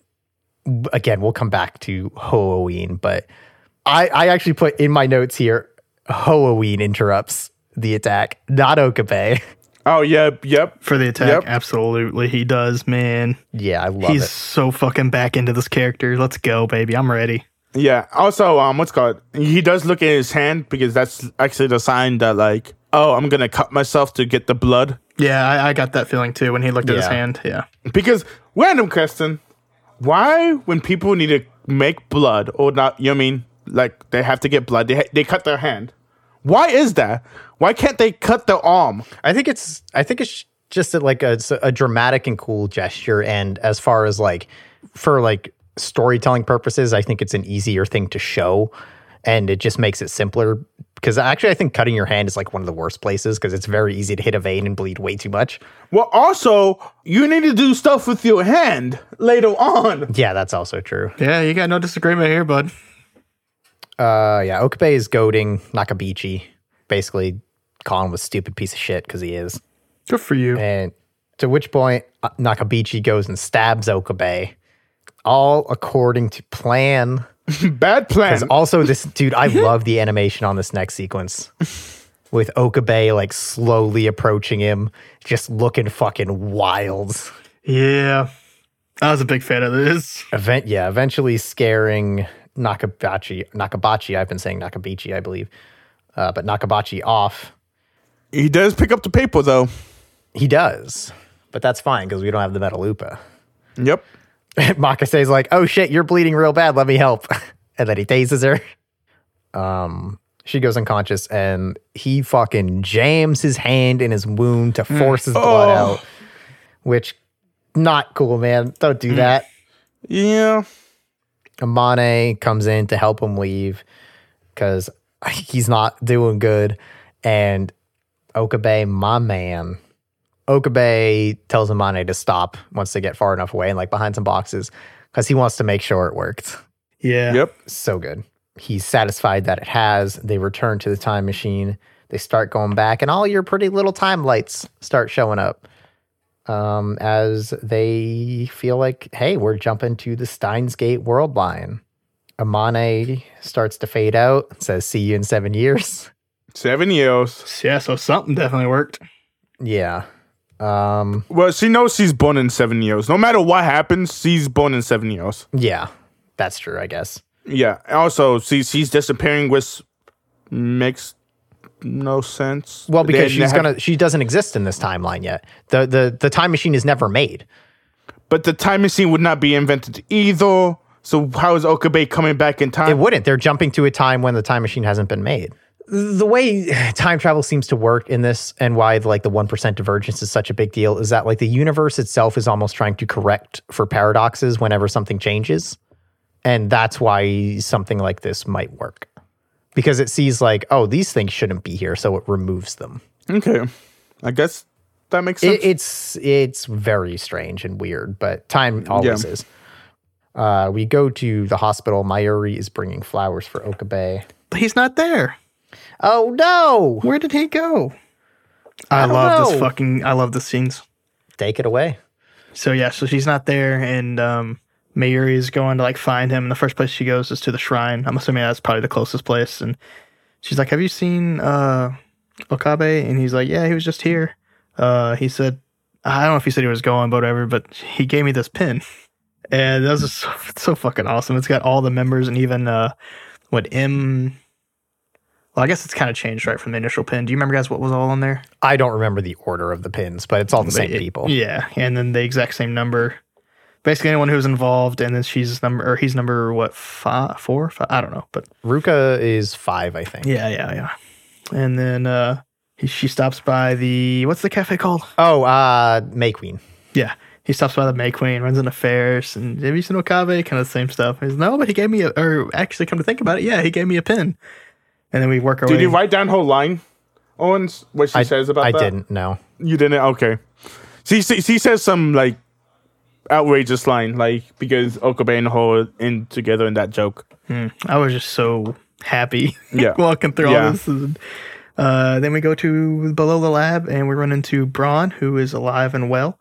[SPEAKER 1] again, we'll come back to Hououin, but I, I actually put in my notes here Hououin interrupts the attack, not Okabe.
[SPEAKER 2] Oh, yep, yep.
[SPEAKER 3] For the attack,
[SPEAKER 2] Yep.
[SPEAKER 3] absolutely, he does, man.
[SPEAKER 1] Yeah, I love it.
[SPEAKER 3] He's
[SPEAKER 1] it.
[SPEAKER 3] so fucking back into this character. Let's go, baby. I'm ready.
[SPEAKER 2] Yeah. Also, um, what's called? He does look at his hand because that's actually the sign that like, oh, I'm gonna cut myself to get the blood.
[SPEAKER 3] Yeah, I, I got that feeling too when he looked at his hand. Yeah.
[SPEAKER 2] Because random question, why when people need to make blood or not, you know what I mean? Like they have to get blood, they ha- they cut their hand. Why is that? Why can't they cut their arm?
[SPEAKER 1] I think it's I think it's just a, like a, a dramatic and cool gesture and as far as like for like storytelling purposes I think it's an easier thing to show and it just makes it simpler because actually I think cutting your hand is like one of the worst places because it's very easy to hit a vein and bleed way too much.
[SPEAKER 2] Well, also you need to do stuff with your hand later on.
[SPEAKER 1] Yeah, that's also true.
[SPEAKER 3] Yeah, you got no disagreement here, bud.
[SPEAKER 1] Uh yeah, Okabe is goading Nakabichi basically calling him a stupid piece of shit because he is.
[SPEAKER 3] Good for you.
[SPEAKER 1] And to which point uh, Nakabichi goes and stabs Okabe all according to plan.
[SPEAKER 2] Bad plan.
[SPEAKER 1] Also this dude, I love the animation on this next sequence with Okabe like slowly approaching him, just looking fucking wild.
[SPEAKER 3] Yeah. I was a big fan of this.
[SPEAKER 1] Event, yeah, eventually scaring Nakabachi. Nakabachi, I've been saying Nakabichi, I believe, uh, but Nakabachi off.
[SPEAKER 2] he does pick up the paper though.
[SPEAKER 1] He does, but that's fine because we don't have the Metal Upa.
[SPEAKER 2] Yep.
[SPEAKER 1] Makase's like, "Oh shit, you're bleeding real bad. Let me help." And then he tases her. Um, she goes unconscious, and he fucking jams his hand in his wound to force his blood
[SPEAKER 2] Oh.
[SPEAKER 1] out. Which, not cool, man. Don't do that.
[SPEAKER 2] Yeah.
[SPEAKER 1] Amane comes in to help him leave because he's not doing good. And Okabe, my man, Okabe tells Amane to stop once they get far enough away and like behind some boxes because he wants to make sure it worked.
[SPEAKER 3] Yeah.
[SPEAKER 2] Yep.
[SPEAKER 1] So good. He's satisfied that it has. They return to the time machine. They start going back, and all your pretty little time lights start showing up um, as they feel like, hey, we're jumping to the Steins Gate world line. Amane starts to fade out, says, see you in seven years.
[SPEAKER 2] Seven years.
[SPEAKER 3] Yeah, so something definitely worked.
[SPEAKER 1] Yeah. Um,
[SPEAKER 2] Well, she knows she's born in seven years. No matter what happens, she's born in seven years.
[SPEAKER 1] yeah, that's true, I guess.
[SPEAKER 2] Yeah. Also, she, she's disappearing, which makes no sense.
[SPEAKER 1] Well, because
[SPEAKER 2] They- they
[SPEAKER 1] she's
[SPEAKER 2] have-
[SPEAKER 1] gonna she doesn't exist in this timeline yet. The the the time machine is never made.
[SPEAKER 2] But the time machine would not be invented either. So how is Okabe coming back in time?
[SPEAKER 1] It wouldn't. They're jumping to a time when the time machine hasn't been made. The way time travel seems to work in this and why like the 1% divergence is such a big deal is that like the universe itself is almost trying to correct for paradoxes whenever something changes. And that's why something like this might work. Because it sees like, oh, these things shouldn't be here, so it removes them.
[SPEAKER 2] okay. I guess that makes sense.
[SPEAKER 1] It, it's it's very strange and weird, but time always
[SPEAKER 2] Yeah.
[SPEAKER 1] is. Uh, we go to the hospital. Mayuri is bringing flowers for Okabe.
[SPEAKER 3] But he's not there.
[SPEAKER 1] Oh no!
[SPEAKER 3] Where did he go? I,
[SPEAKER 1] don't
[SPEAKER 3] love
[SPEAKER 1] know.
[SPEAKER 3] this fucking I love the scenes.
[SPEAKER 1] Take it away.
[SPEAKER 3] So yeah, so she's not there and um Mayuri is going to like find him and the first place she goes is to the shrine. I'm assuming that's probably the closest place and she's like, Have you seen uh Okabe? And he's like, Yeah, he was just here. Uh he said I don't know if he said he was going, but whatever, but he gave me this pin. And that was just so, so fucking awesome. It's got all the members and even uh what M well, I guess it's kind of changed right from the initial pin. Do you remember guys what was all on there?
[SPEAKER 1] I don't remember the order of the pins, but it's all the same
[SPEAKER 3] It-
[SPEAKER 1] people.
[SPEAKER 3] Yeah, and then the exact same number. Basically, anyone who's involved, and then she's number or he's number what five, four, five? I don't know, but
[SPEAKER 1] Ruka is five, I think.
[SPEAKER 3] yeah, yeah, yeah. And then uh, he, she stops by the what's the cafe called?
[SPEAKER 1] Oh, uh, May Queen.
[SPEAKER 3] Yeah, he stops by the May Queen, runs into Ferris, and have you seen Okabe? Kind of the same stuff. He's no, but he gave me a, or actually, come to think about it, yeah, he gave me a pin. And then we work our
[SPEAKER 2] Did
[SPEAKER 3] way.
[SPEAKER 2] you write down whole line, Owens? What she
[SPEAKER 1] I,
[SPEAKER 2] says about that?
[SPEAKER 1] I
[SPEAKER 2] that?
[SPEAKER 1] didn't know.
[SPEAKER 2] You didn't? Okay. She, she she says some like outrageous line, like because Okabe and her are in together in that joke.
[SPEAKER 3] I was just so happy
[SPEAKER 2] Yeah.
[SPEAKER 3] walking through
[SPEAKER 2] Yeah.
[SPEAKER 3] all this. And Uh, then we go to below the lab and we run into Braun, who is alive and well.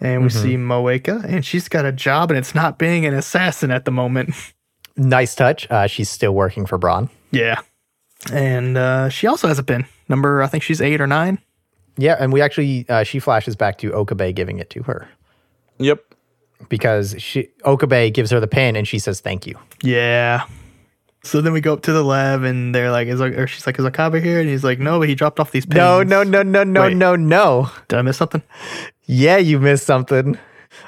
[SPEAKER 3] And we see Moeka, and she's got a job, and it's not being an assassin at the moment.
[SPEAKER 1] Nice touch. Uh, she's still working for Braun.
[SPEAKER 3] yeah. And uh, she also has a pin. Number, I think she's eight or nine.
[SPEAKER 1] Yeah, and we actually uh, she flashes back to Okabe giving it to her
[SPEAKER 2] Yep.
[SPEAKER 1] because she Okabe gives her the pin and she says thank you.
[SPEAKER 3] Yeah. So then we go up to the lab, and they're like, "Is or she's like, is Okabe here?" And he's like, "No, but he dropped off these pins."
[SPEAKER 1] No, no, no, no, no,
[SPEAKER 3] Wait.
[SPEAKER 1] no, no.
[SPEAKER 3] Did I miss something?
[SPEAKER 1] Yeah, you missed something.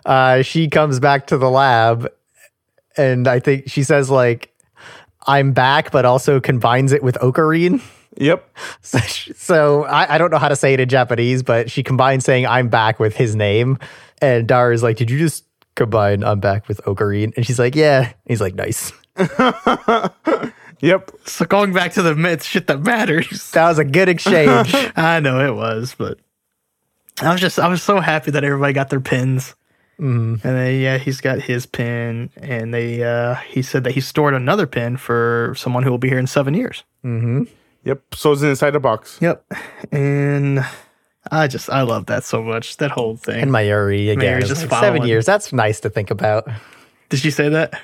[SPEAKER 1] Uh, she comes back to the lab, and I think she says like, "I'm back," but also combines it with Okarin.
[SPEAKER 2] Yep.
[SPEAKER 1] So, she- so I, I don't know how to say it in Japanese, but she combines saying "I'm back" with his name, and Daru is like, "Did you just combine I'm back with Okarin?" And she's like, "Yeah." He's like, "Nice."
[SPEAKER 2] Yep.
[SPEAKER 3] So going back to the myth, shit that matters.
[SPEAKER 1] That was a good exchange.
[SPEAKER 3] I know it was, but I was just I was so happy that everybody got their pins. And then yeah, he's got his pin, and they uh, he said that he stored another pin for someone who will be here in seven years.
[SPEAKER 2] Yep. So it's inside the box.
[SPEAKER 3] Yep, and I just I love that so much. That whole thing.
[SPEAKER 1] and Mayuri again.
[SPEAKER 3] Mayuri's just
[SPEAKER 1] like, seven years. That's nice to think about.
[SPEAKER 3] Did she say that?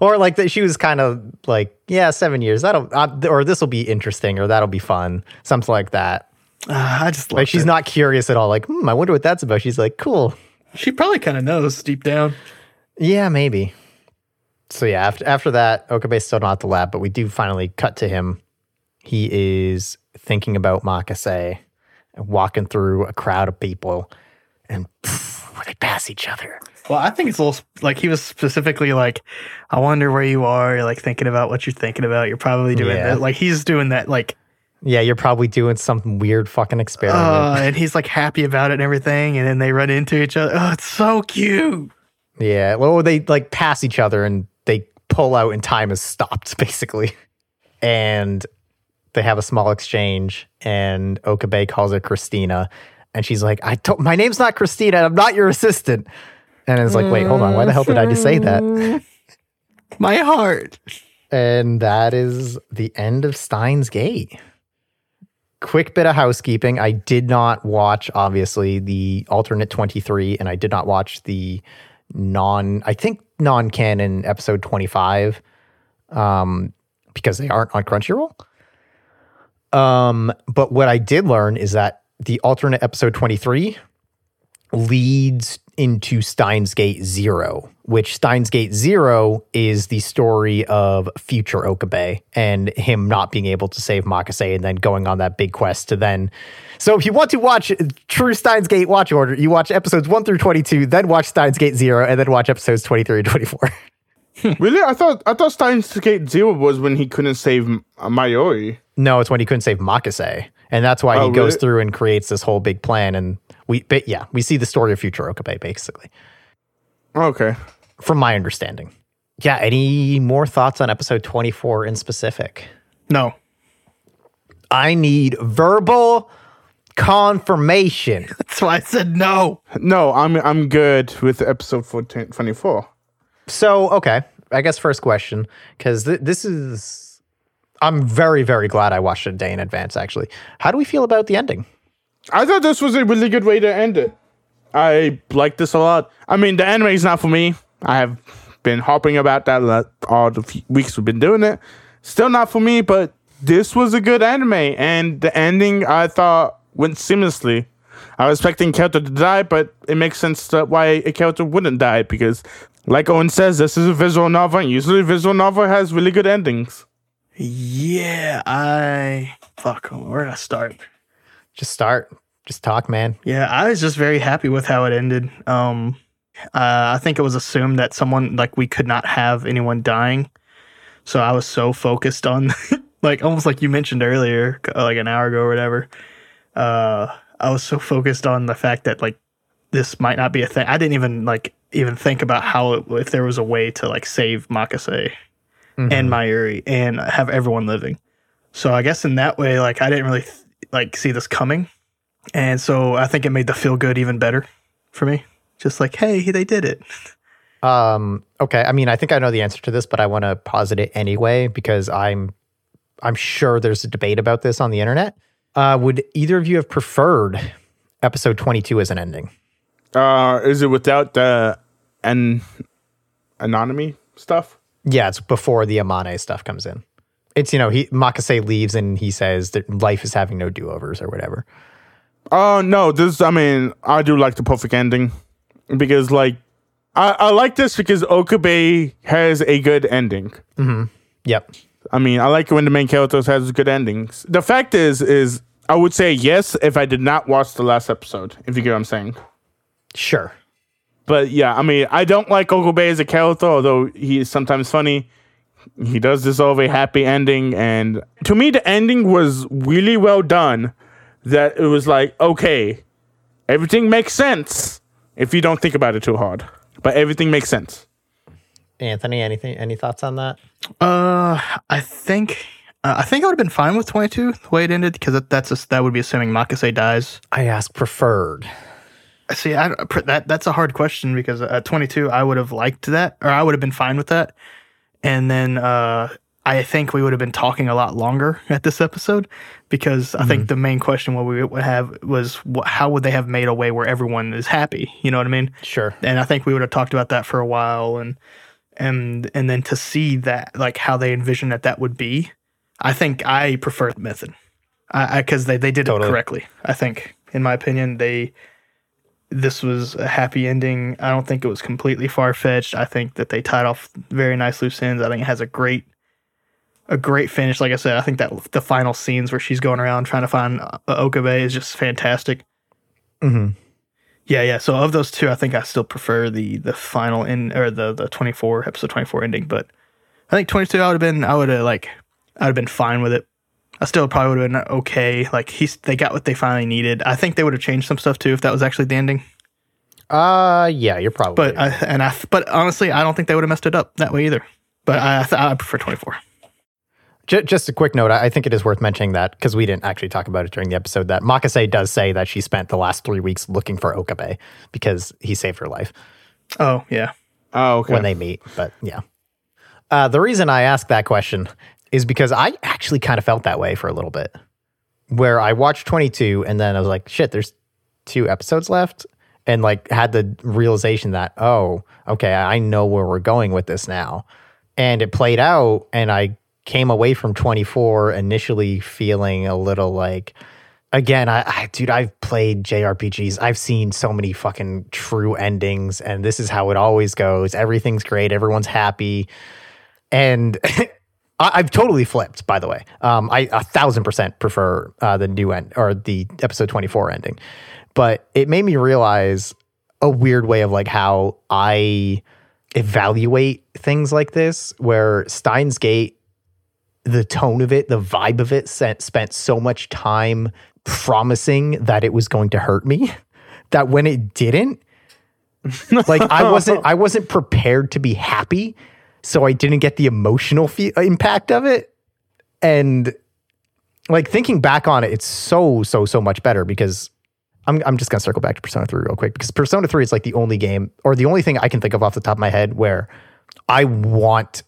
[SPEAKER 1] Or like that, she was kind of like, yeah, seven years. That'll, uh, or this will be interesting, or that'll be fun, something like that.
[SPEAKER 3] Uh, I just
[SPEAKER 1] Like she's not curious at all. Like, hmm, I wonder what that's about. She's like, cool.
[SPEAKER 3] She probably kind of knows deep down.
[SPEAKER 1] Yeah, maybe. So yeah, after after that, Okabe's still not at the lab, but we do finally cut to him. He is thinking about Makase and walking through a crowd of people, and pff, they pass each other.
[SPEAKER 3] Well, I think it's a little like he was specifically like, I wonder where you are. You're like thinking about what you're thinking about. You're probably doing
[SPEAKER 1] Yeah.
[SPEAKER 3] that. Like he's doing that. Like,
[SPEAKER 1] Yeah, you're probably doing some weird fucking experiment.
[SPEAKER 3] uh, and he's like happy about it and everything. And then they run into each other. Oh, it's so cute.
[SPEAKER 1] Yeah. Well, they like pass each other and they pull out and time has stopped, basically. And they have a small exchange and Okabe calls her Christina. And she's like, I told my name's not Christina, I'm not your assistant. And it's like, wait, hold on, why the hell did I just say that?
[SPEAKER 3] My heart.
[SPEAKER 1] And that is the end of Steins Gate. Quick bit of housekeeping. I did not watch, obviously, the alternate 23, and I did not watch the non, I think, non canon episode 25 um, because they aren't on Crunchyroll. Um, but what I did learn is that the alternate episode 23 leads into Steins Gate Zero, which Steins Gate Zero is the story of future Okabe and him not being able to save Makase and then going on that big quest to then. So if you want to watch True Steins Gate Watch Order, you watch episodes 1 through 22, then watch Steins Gate Zero, and then watch episodes 23 and 24.
[SPEAKER 2] really? I thought I thought Steins Gate Zero was when he couldn't save M- uh, Mayuri.
[SPEAKER 1] no, it's when he couldn't save Makase. And that's why
[SPEAKER 2] Oh,
[SPEAKER 1] he goes
[SPEAKER 2] really?
[SPEAKER 1] through and creates this whole big plan. And we, but yeah, we see the story of future Okabe basically.
[SPEAKER 2] Okay.
[SPEAKER 1] from my understanding. Yeah, any more thoughts on episode 24 in specific?
[SPEAKER 3] No.
[SPEAKER 1] I need verbal confirmation.
[SPEAKER 3] That's why I said no.
[SPEAKER 2] No, I'm I'm good with episode 14, 24.
[SPEAKER 1] So, okay, I guess first question, because th- this is, I'm very, very glad I watched it a day in advance, actually. How do we feel about the ending?
[SPEAKER 2] I thought this was a really good way to end it. I like this a lot. I mean, the anime is not for me. I have been harping about that all the weeks we've been doing it. Still not for me, but this was a good anime, and the ending I thought went seamlessly. I was expecting Kyoto to die, but it makes sense that why a character wouldn't die because, like Owen says, this is a visual novel, and usually visual novel has really good endings.
[SPEAKER 3] Yeah, I fuck. Where did I start?
[SPEAKER 1] Just start, just talk, man.
[SPEAKER 3] Yeah, I was just very happy with how it ended. Um, uh, I think it was assumed that someone like we could not have anyone dying, so I was so focused on, like almost like you mentioned earlier, uh, like an hour ago or whatever. Uh, I was so focused on the fact that like this might not be a thing. I didn't even like even think about how it, if there was a way to like save Makase and Mayuri and have everyone living. So I guess in that way, like I didn't really like see this coming. And so I think it made the feel good even better for me. Just like, hey, they did it.
[SPEAKER 1] Um, okay, I mean, I think I know the answer to this, but I want to posit it anyway because I'm, I'm sure there's a debate about this on the internet. Uh, would either of you have preferred episode 22 as an ending?
[SPEAKER 2] Uh, is it without the an anonymity stuff?
[SPEAKER 1] Yeah, it's before the Amane stuff comes in. It's, you know, he Makase leaves and he says that life is having no do overs or whatever.
[SPEAKER 2] Oh no, this I mean, I do like the perfect ending because like I, I like this because Okabe has a good ending. Mm-hmm.
[SPEAKER 1] Yep.
[SPEAKER 2] I mean, I like it when the main characters has good endings. The fact is, is I would say yes if I did not watch the last episode. If you get what I'm saying.
[SPEAKER 1] Sure.
[SPEAKER 2] But yeah, I mean, I don't like Okabe as a character, although he is sometimes funny. He does deserve a happy ending, and to me, the ending was really well done. That it was like, okay, everything makes sense if you don't think about it too hard, but everything makes sense.
[SPEAKER 1] Anthony, anything any thoughts on that?
[SPEAKER 3] Uh, I think uh, I think I would have been fine with 22 the way it ended because that, that's a, that would be assuming Makase dies.
[SPEAKER 1] I ask preferred.
[SPEAKER 3] See, I, pr- that that's a hard question because at 22 I would have liked that or I would have been fine with that, and then uh, I think we would have been talking a lot longer at this episode because I think the main question what we would have was how would they have made a way where everyone is happy? You know what I mean?
[SPEAKER 1] Sure.
[SPEAKER 3] and I think we would have talked about that for a while, and and and then to see that like how they envision that that would be, I think I prefer the method, I because they they did
[SPEAKER 1] Totally.
[SPEAKER 3] it correctly. I think, in my opinion, they this was a happy ending. I don't think it was completely far fetched. I think that they tied off very nice loose ends. I think it has a great a great finish. Like I said, I think that the final scenes where she's going around trying to find Okabe is just fantastic.
[SPEAKER 1] hmm
[SPEAKER 3] Yeah, yeah. So of those two, I think I still prefer the the final in or the the twenty four episode twenty four ending. But I think twenty two, I would have been, I would have like, I would have been fine with it. I still probably would have been okay. Like he's, they got what they finally needed. I think they would have changed some stuff too if that was actually the ending.
[SPEAKER 1] Uh, yeah, you're probably.
[SPEAKER 3] But I and I, but honestly, I don't think they would have messed it up that way either. But I, I, th- I prefer twenty four.
[SPEAKER 1] J- just a quick note. I I think it is worth mentioning that because we didn't actually talk about it during the episode. That Makase does say that she spent the last three weeks looking for Okabe because he saved her life
[SPEAKER 3] Oh yeah,
[SPEAKER 2] Oh, okay.
[SPEAKER 1] when they meet. But yeah, uh, the reason I ask that question is because I actually kind of felt that way for a little bit, where I watched 22 and then I was like, shit, there's two episodes left, and like had the realization that oh, okay, I know where we're going with this now, and it played out, and I came away from 24 initially feeling a little like again I, I dude i've played jrpgs i've seen so many fucking true endings and this is how it always goes. Everything's great. Everyone's happy. And I, i've totally flipped by the way. Um, i a thousand percent prefer uh, the new end or the episode 24 ending. But it made me realize a weird way of like how i evaluate things like this where steins gate the tone of it, the vibe of it sent, spent so much time promising that it was going to hurt me that when it didn't, like I wasn't I wasn't prepared to be happy, so I didn't get the emotional fe- uh, impact of it. And like thinking back on it, it's so so so much better because I'm I'm just gonna circle back to Persona 3 real quick because Persona 3 is like the only game or the only thing I can think of off the top of my head where I want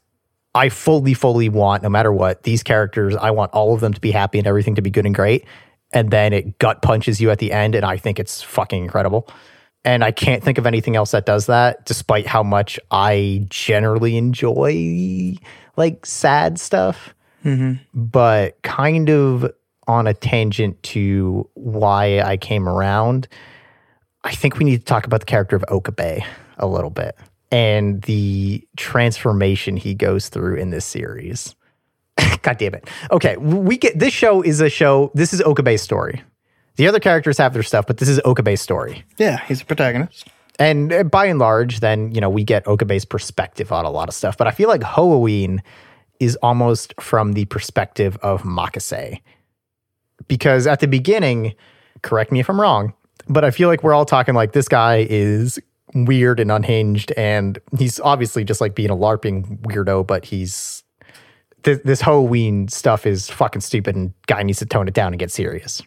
[SPEAKER 1] I fully, fully want, no matter what, these characters, I want all of them to be happy and everything to be good and great. And then it gut punches you at the end, and I think it's fucking incredible. And I can't think of anything else that does that, despite how much I generally enjoy like sad stuff. Mm-hmm. But kind of on a tangent to why I came around, I think we need to talk about the character of Okabe a little bit and the transformation he goes through in this series. God damn it. Okay, we get this show is a show. This is Okabe's story. The other characters have their stuff, but this is Okabe's story.
[SPEAKER 3] yeah. He's a protagonist.
[SPEAKER 1] And uh, by and large, then, you know, we get Okabe's perspective on a lot of stuff. But I feel like Hououin is almost from the perspective of Makase. Because at the beginning, correct me if I'm wrong, but I feel like we're all talking like this guy is weird and unhinged. And he's obviously just like being a LARPing weirdo, but he's. Th- this Hououin stuff is fucking stupid, and guy needs to tone it down and get serious.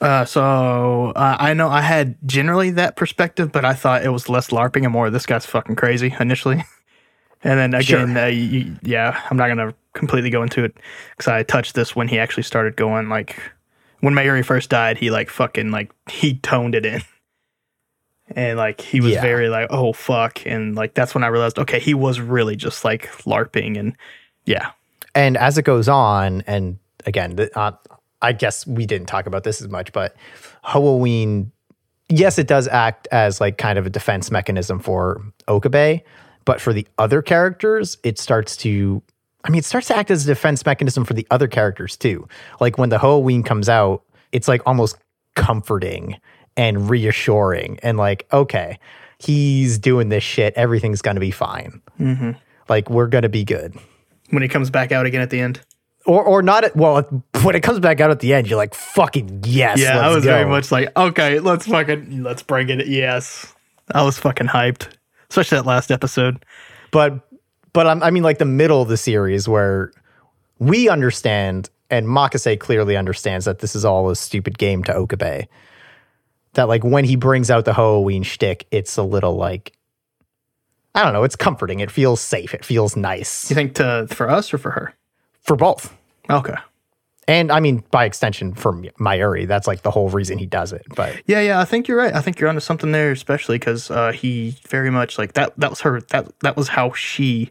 [SPEAKER 3] Uh, so uh, I know I had generally that perspective, but I thought it was less LARPing and more this guy's fucking crazy initially. And then again, uh, you, yeah, I'm not gonna completely go into it because I touched this when he actually started going like when Mayuri first died, he like fucking like he toned it in. And like he was
[SPEAKER 1] Yeah.
[SPEAKER 3] very like, oh fuck. And like that's when I realized, okay, he was really just like LARPing and yeah.
[SPEAKER 1] And as it goes on, and again, the, uh, I guess we didn't talk about this as much, but Hououin, yes, it does act as like kind of a defense mechanism for Okabe, but for the other characters, it starts to, I mean, it starts to act as a defense mechanism for the other characters too. Like when the Hououin comes out, it's like almost comforting and reassuring and like, okay, he's doing this shit. Everything's going to be fine.
[SPEAKER 3] Mm-hmm.
[SPEAKER 1] Like we're going to be good
[SPEAKER 3] When he comes back out again at the end.
[SPEAKER 1] Or or not at, well when it comes back out at the end you're like fucking yes
[SPEAKER 3] Yeah, I was
[SPEAKER 1] go.
[SPEAKER 3] very much like, okay, let's fucking let's bring it. Yes. I was fucking hyped. Especially that last episode.
[SPEAKER 1] but but I'm, i mean like the middle of the series where we understand and Makase clearly understands that this is all a stupid game to Okabe that like when he brings out the Hououin shtick it's a little like I don't know it's comforting it feels safe it feels nice
[SPEAKER 3] You think to for us or for her?
[SPEAKER 1] For both
[SPEAKER 3] Okay.
[SPEAKER 1] and I mean by extension for Mayuri that's like the whole reason he does it but
[SPEAKER 3] Yeah, yeah, I think you're right. I think you're onto something there, especially because uh, he very much like that. That was her. That that was how she,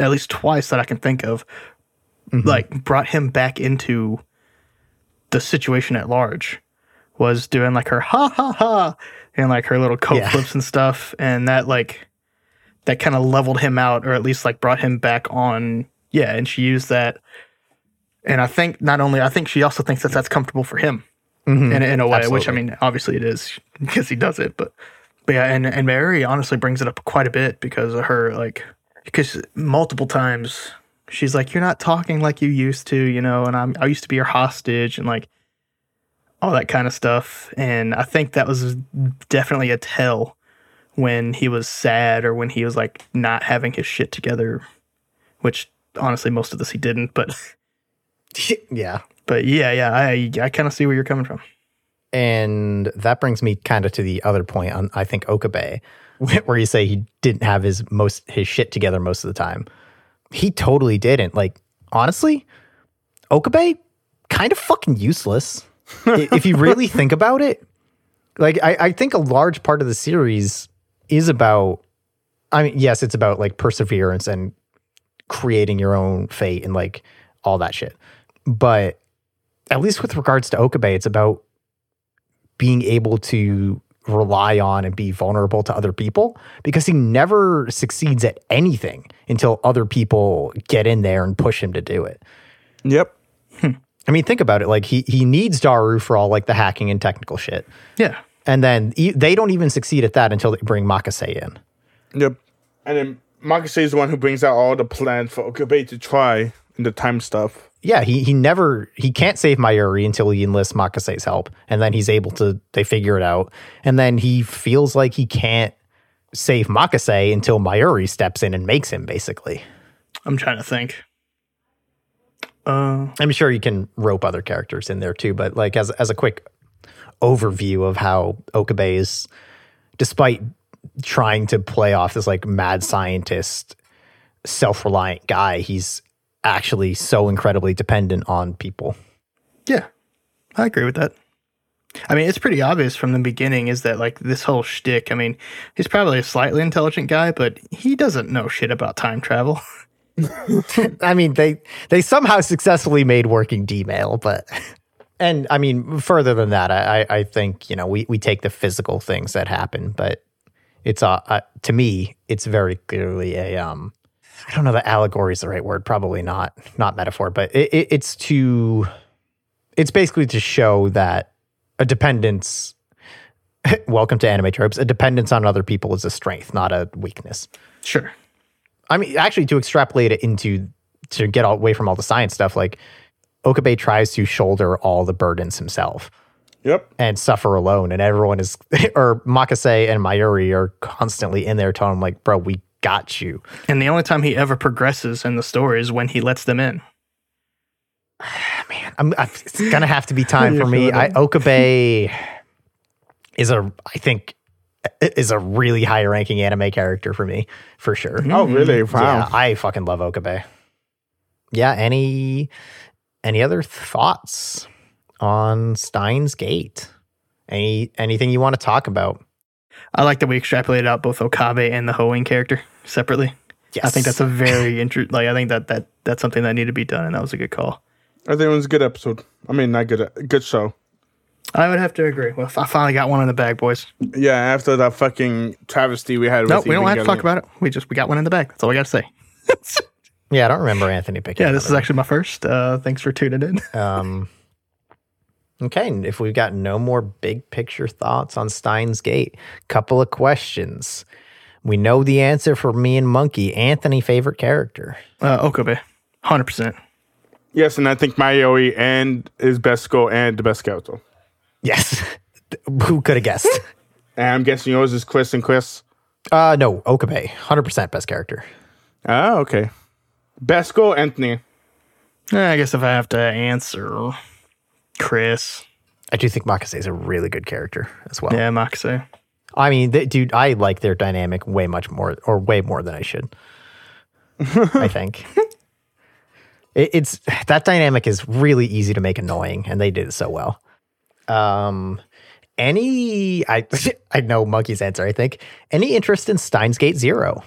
[SPEAKER 3] at least twice that I can think of, like brought him back into the situation at large. Was doing like her ha ha ha and like her little coat
[SPEAKER 1] Yeah.
[SPEAKER 3] flips and stuff, and that like that kind of leveled him out, or at least like brought him back on. Yeah, and she used that, and I think not only I think she also thinks that that's comfortable for him mm-hmm. in, in a way, which I mean, obviously it is because he does it, but but yeah, and and Mary honestly brings it up quite a bit because of her like because multiple times she's like, "You're not talking like you used to," you know, and I'm I used to be your hostage and like all that kind of stuff, and I think that was definitely a tell when he was sad or when he was like not having his shit together, which honestly most of this he didn't, but
[SPEAKER 1] yeah
[SPEAKER 3] but yeah, yeah, I I kind of see where you're coming from.
[SPEAKER 1] And that brings me kind of to the other point on I think Okabe, where you say he didn't have his most his shit together most of the time. He totally didn't. Like honestly, Okabe kind of fucking useless. If you really think about it, like I, I think a large part of the series is about I mean, yes, it's about like perseverance and creating your own fate and like all that shit. But at least with regards to Okabe, it's about being able to rely on and be vulnerable to other people because he never succeeds at anything until other people get in there and push him to do it.
[SPEAKER 2] Yep.
[SPEAKER 1] I mean, think about it. Like he he needs Daru for all like the hacking and technical shit,
[SPEAKER 3] Yeah,
[SPEAKER 1] and then e- they don't even succeed at that until they bring Makase in.
[SPEAKER 2] Yep. And then Makase is the one who brings out all the plans for Okabe to try in the time stuff.
[SPEAKER 1] Yeah, he he never he can't save Mayuri until he enlists Makase's help, and then he's able to they figure it out, and then he feels like he can't save Makase until Mayuri steps in and makes him basically.
[SPEAKER 3] I'm trying to think. Uh,
[SPEAKER 1] I'm sure you can rope other characters in there too, but like as as a quick overview of how Okabe is, despite trying to play off this like mad scientist, self reliant guy, he's actually so incredibly dependent on people.
[SPEAKER 3] yeah, I agree with that. I mean, it's pretty obvious from the beginning is that like this whole shtick. I mean, he's probably a slightly intelligent guy, but he doesn't know shit about time travel.
[SPEAKER 1] I mean, they they somehow successfully made working D-mail, but and I mean, further than that, I I- I think you know we we take the physical things that happen, but it's uh, uh to me, it's very clearly a um. I don't know that allegory is the right word. Probably not, not metaphor, but it, it, it's to, it's basically to show that a dependence. welcome to anime tropes. A dependence on other people is a strength, not a weakness.
[SPEAKER 3] Sure.
[SPEAKER 1] I mean, actually, to extrapolate it into to get away from all the science stuff, like Okabe tries to shoulder all the burdens himself
[SPEAKER 2] Yep.
[SPEAKER 1] and suffer alone, and everyone is, or Makase and Mayuri are constantly in there telling him, like, "Bro, we got you."
[SPEAKER 3] And the only time he ever progresses in the story is when he lets them in.
[SPEAKER 1] I'm, I, it's gonna have to be time for me. I,
[SPEAKER 3] it.
[SPEAKER 1] Okabe is a, I think, is a really high ranking anime character for me, for sure.
[SPEAKER 2] Oh, mm-hmm. really? Wow.
[SPEAKER 1] Yeah, I fucking love Okabe. Yeah, any any other thoughts on Steins Gate. Any anything you want to talk about?
[SPEAKER 3] I like that we extrapolated out both Okabe and the Hououin character separately.
[SPEAKER 1] Yes.
[SPEAKER 3] I think that's a very interesting. Like, I think that that that's something that needed to be done, and that was a good call.
[SPEAKER 2] I think it was a good episode. I mean, not good, good show.
[SPEAKER 3] I would have to agree. Well, I finally got one in the bag, boys.
[SPEAKER 2] Yeah, after that fucking travesty we had.
[SPEAKER 3] No,
[SPEAKER 2] with
[SPEAKER 3] we don't have to talk about it. We just we got one in the bag. That's all we got to say.
[SPEAKER 1] Yeah, I don't remember Anthony picking.
[SPEAKER 3] Yeah, this is actually my first. Uh, thanks for tuning in.
[SPEAKER 1] Um, okay, and if we've got no more big picture thoughts on Steins Gate, couple of questions. We know the answer for me and Monkey. Anthony, favorite character?
[SPEAKER 3] Uh, Okabe, hundred percent.
[SPEAKER 2] Yes, and I think Mayoi and is best go and the best character.
[SPEAKER 1] Yes. Who could have guessed?
[SPEAKER 2] And I'm guessing yours is Chris and Chris.
[SPEAKER 1] Uh, no, Okabe, hundred percent best character.
[SPEAKER 2] Ah, okay. Best go Anthony.
[SPEAKER 3] I guess if I have to answer, Chris.
[SPEAKER 1] I do think Makase is a really good character as well.
[SPEAKER 3] Yeah, Makase.
[SPEAKER 1] I mean, they, dude, I like their dynamic way much more, or way more than I should. I think it, it's that dynamic is really easy to make annoying, and they did it so well. Um, any, I I know Monkey's answer. I think any interest in Steins Gate Zero?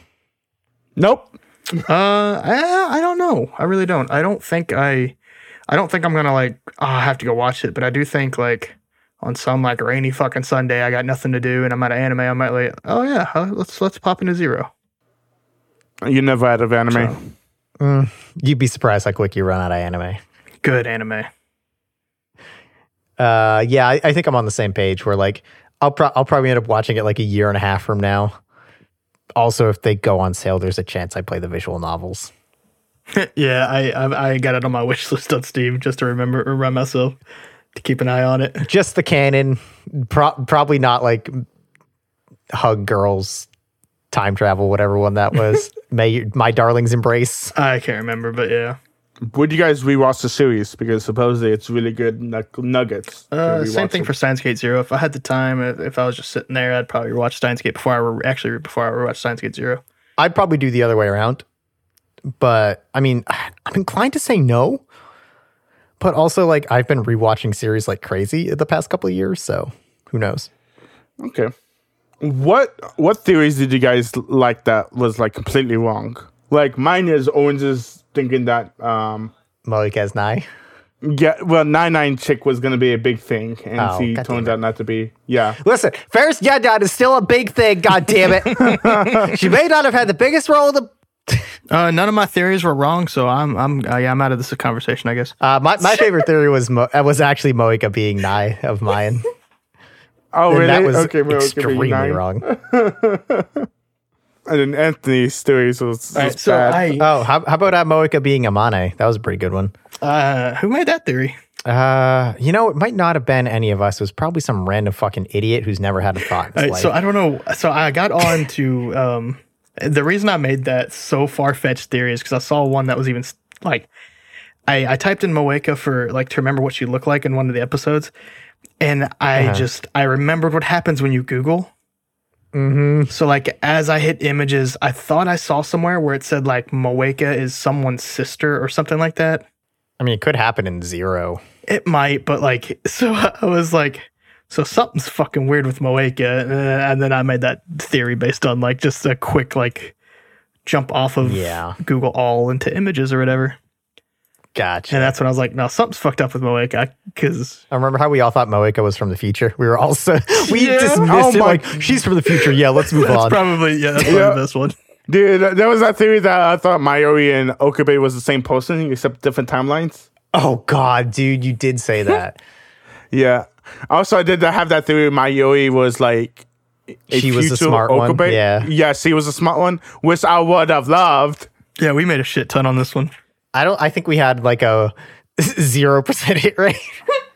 [SPEAKER 2] Nope.
[SPEAKER 3] Uh, I, I don't know. I really don't. I don't think I, I don't think I'm gonna like. Oh, I have to go watch it, but I do think like on some like rainy fucking Sunday, I got nothing to do and I'm at an anime. I might like, oh yeah, uh, let's let's pop into zero.
[SPEAKER 2] You never out of anime.
[SPEAKER 1] You'd be surprised how quick you run out of anime.
[SPEAKER 3] Good anime.
[SPEAKER 1] Uh, yeah, I, I think I'm on the same page. Where like I'll pro- I'll probably end up watching it like a year and a half from now. Also, if they go on sale, there's a chance I play the visual novels.
[SPEAKER 3] yeah, I, I I got it on my wish list on Steam just to remember remind myself to keep an eye on it.
[SPEAKER 1] Just the canon, pro- probably not like Hug Girls, Time Travel, whatever one that was. May my darling's embrace.
[SPEAKER 3] I can't remember, but yeah.
[SPEAKER 2] Would you guys rewatch the series? Because supposedly it's really good nug- nuggets.
[SPEAKER 3] Uh, same thing
[SPEAKER 2] it.
[SPEAKER 3] for Steins Gate Zero. If I had the time, if, if I was just sitting there, I'd probably watch Steins Gate before I were actually before I watch Steins Gate Zero.
[SPEAKER 1] I'd probably do the other way around, but I mean, I'm inclined to say no. But also, like I've been rewatching series like crazy the past couple of years, so who knows?
[SPEAKER 2] Okay. What what theories did you guys like that was like completely wrong? Like mine is Owens is thinking that um
[SPEAKER 1] Moeka's Nai.
[SPEAKER 2] yeah well nine nine chick was gonna be a big thing and
[SPEAKER 1] Oh,
[SPEAKER 2] she
[SPEAKER 1] God
[SPEAKER 2] turned out not to be. Yeah.
[SPEAKER 1] Listen, Ferris Yadad is still a big thing. God damn it! she may not have had the biggest role. In the
[SPEAKER 3] Uh, none of my theories were wrong, so I'm I'm uh, yeah, I'm out of this conversation, I guess.
[SPEAKER 1] uh, my my favorite theory was Mo- uh, was actually Moeka being Nai of mine.
[SPEAKER 2] Oh
[SPEAKER 1] And
[SPEAKER 2] really?
[SPEAKER 1] that was
[SPEAKER 2] okay, well, okay,
[SPEAKER 1] extremely
[SPEAKER 2] nine.
[SPEAKER 1] wrong.
[SPEAKER 2] And then Anthony's theories was, was
[SPEAKER 3] Alright, so
[SPEAKER 2] bad.
[SPEAKER 3] I
[SPEAKER 1] Oh, how, how about uh, Moeka being Amane? That was a pretty good one.
[SPEAKER 3] uh, who made that theory?
[SPEAKER 1] Uh, you know, it might not have been any of us. It was probably some random fucking idiot who's never had a thought in his
[SPEAKER 3] Alright,
[SPEAKER 1] life.
[SPEAKER 3] so I don't know. So I got on to um, the reason I made that so far fetched theory is because I saw one that was even like I, I typed in Moeka for like to remember what she looked like in one of the episodes, and I just I remembered what happens when you Google.
[SPEAKER 1] Mm-hmm.
[SPEAKER 3] So like as I hit images, I thought I saw somewhere where it said like Moeka is someone's sister or something like that.
[SPEAKER 1] I mean, it could happen in zero.
[SPEAKER 3] It might, but like, so I was like, so something's fucking weird with Moeka, uh, and then, I made that theory based on like just a quick like jump off of
[SPEAKER 1] Yeah.
[SPEAKER 3] Google All into images or whatever,
[SPEAKER 1] Gotcha.
[SPEAKER 3] and that's when I was like, no, something's fucked up with Moeka because
[SPEAKER 1] I remember how we all thought Moeka was from the future. We were also we
[SPEAKER 3] Yeah.
[SPEAKER 1] dismissed
[SPEAKER 2] Oh
[SPEAKER 1] it like she's from the future. Yeah, let's move
[SPEAKER 3] that's
[SPEAKER 1] on.
[SPEAKER 3] probably yeah, that's probably
[SPEAKER 2] Yeah.
[SPEAKER 3] the best one.
[SPEAKER 2] Dude, that- there was that theory that I thought Mayuri and Okabe was the same person except different timelines.
[SPEAKER 1] oh God, dude, you did say that.
[SPEAKER 2] Yeah. Also, I did have that theory. Mayuri was like a
[SPEAKER 1] She was the
[SPEAKER 2] future
[SPEAKER 1] smart one, yeah.
[SPEAKER 2] Yeah, she was a smart one, which I would have loved.
[SPEAKER 3] Yeah, we made a shit ton on this one.
[SPEAKER 1] I don't. I think we had like a zero percent hit rate.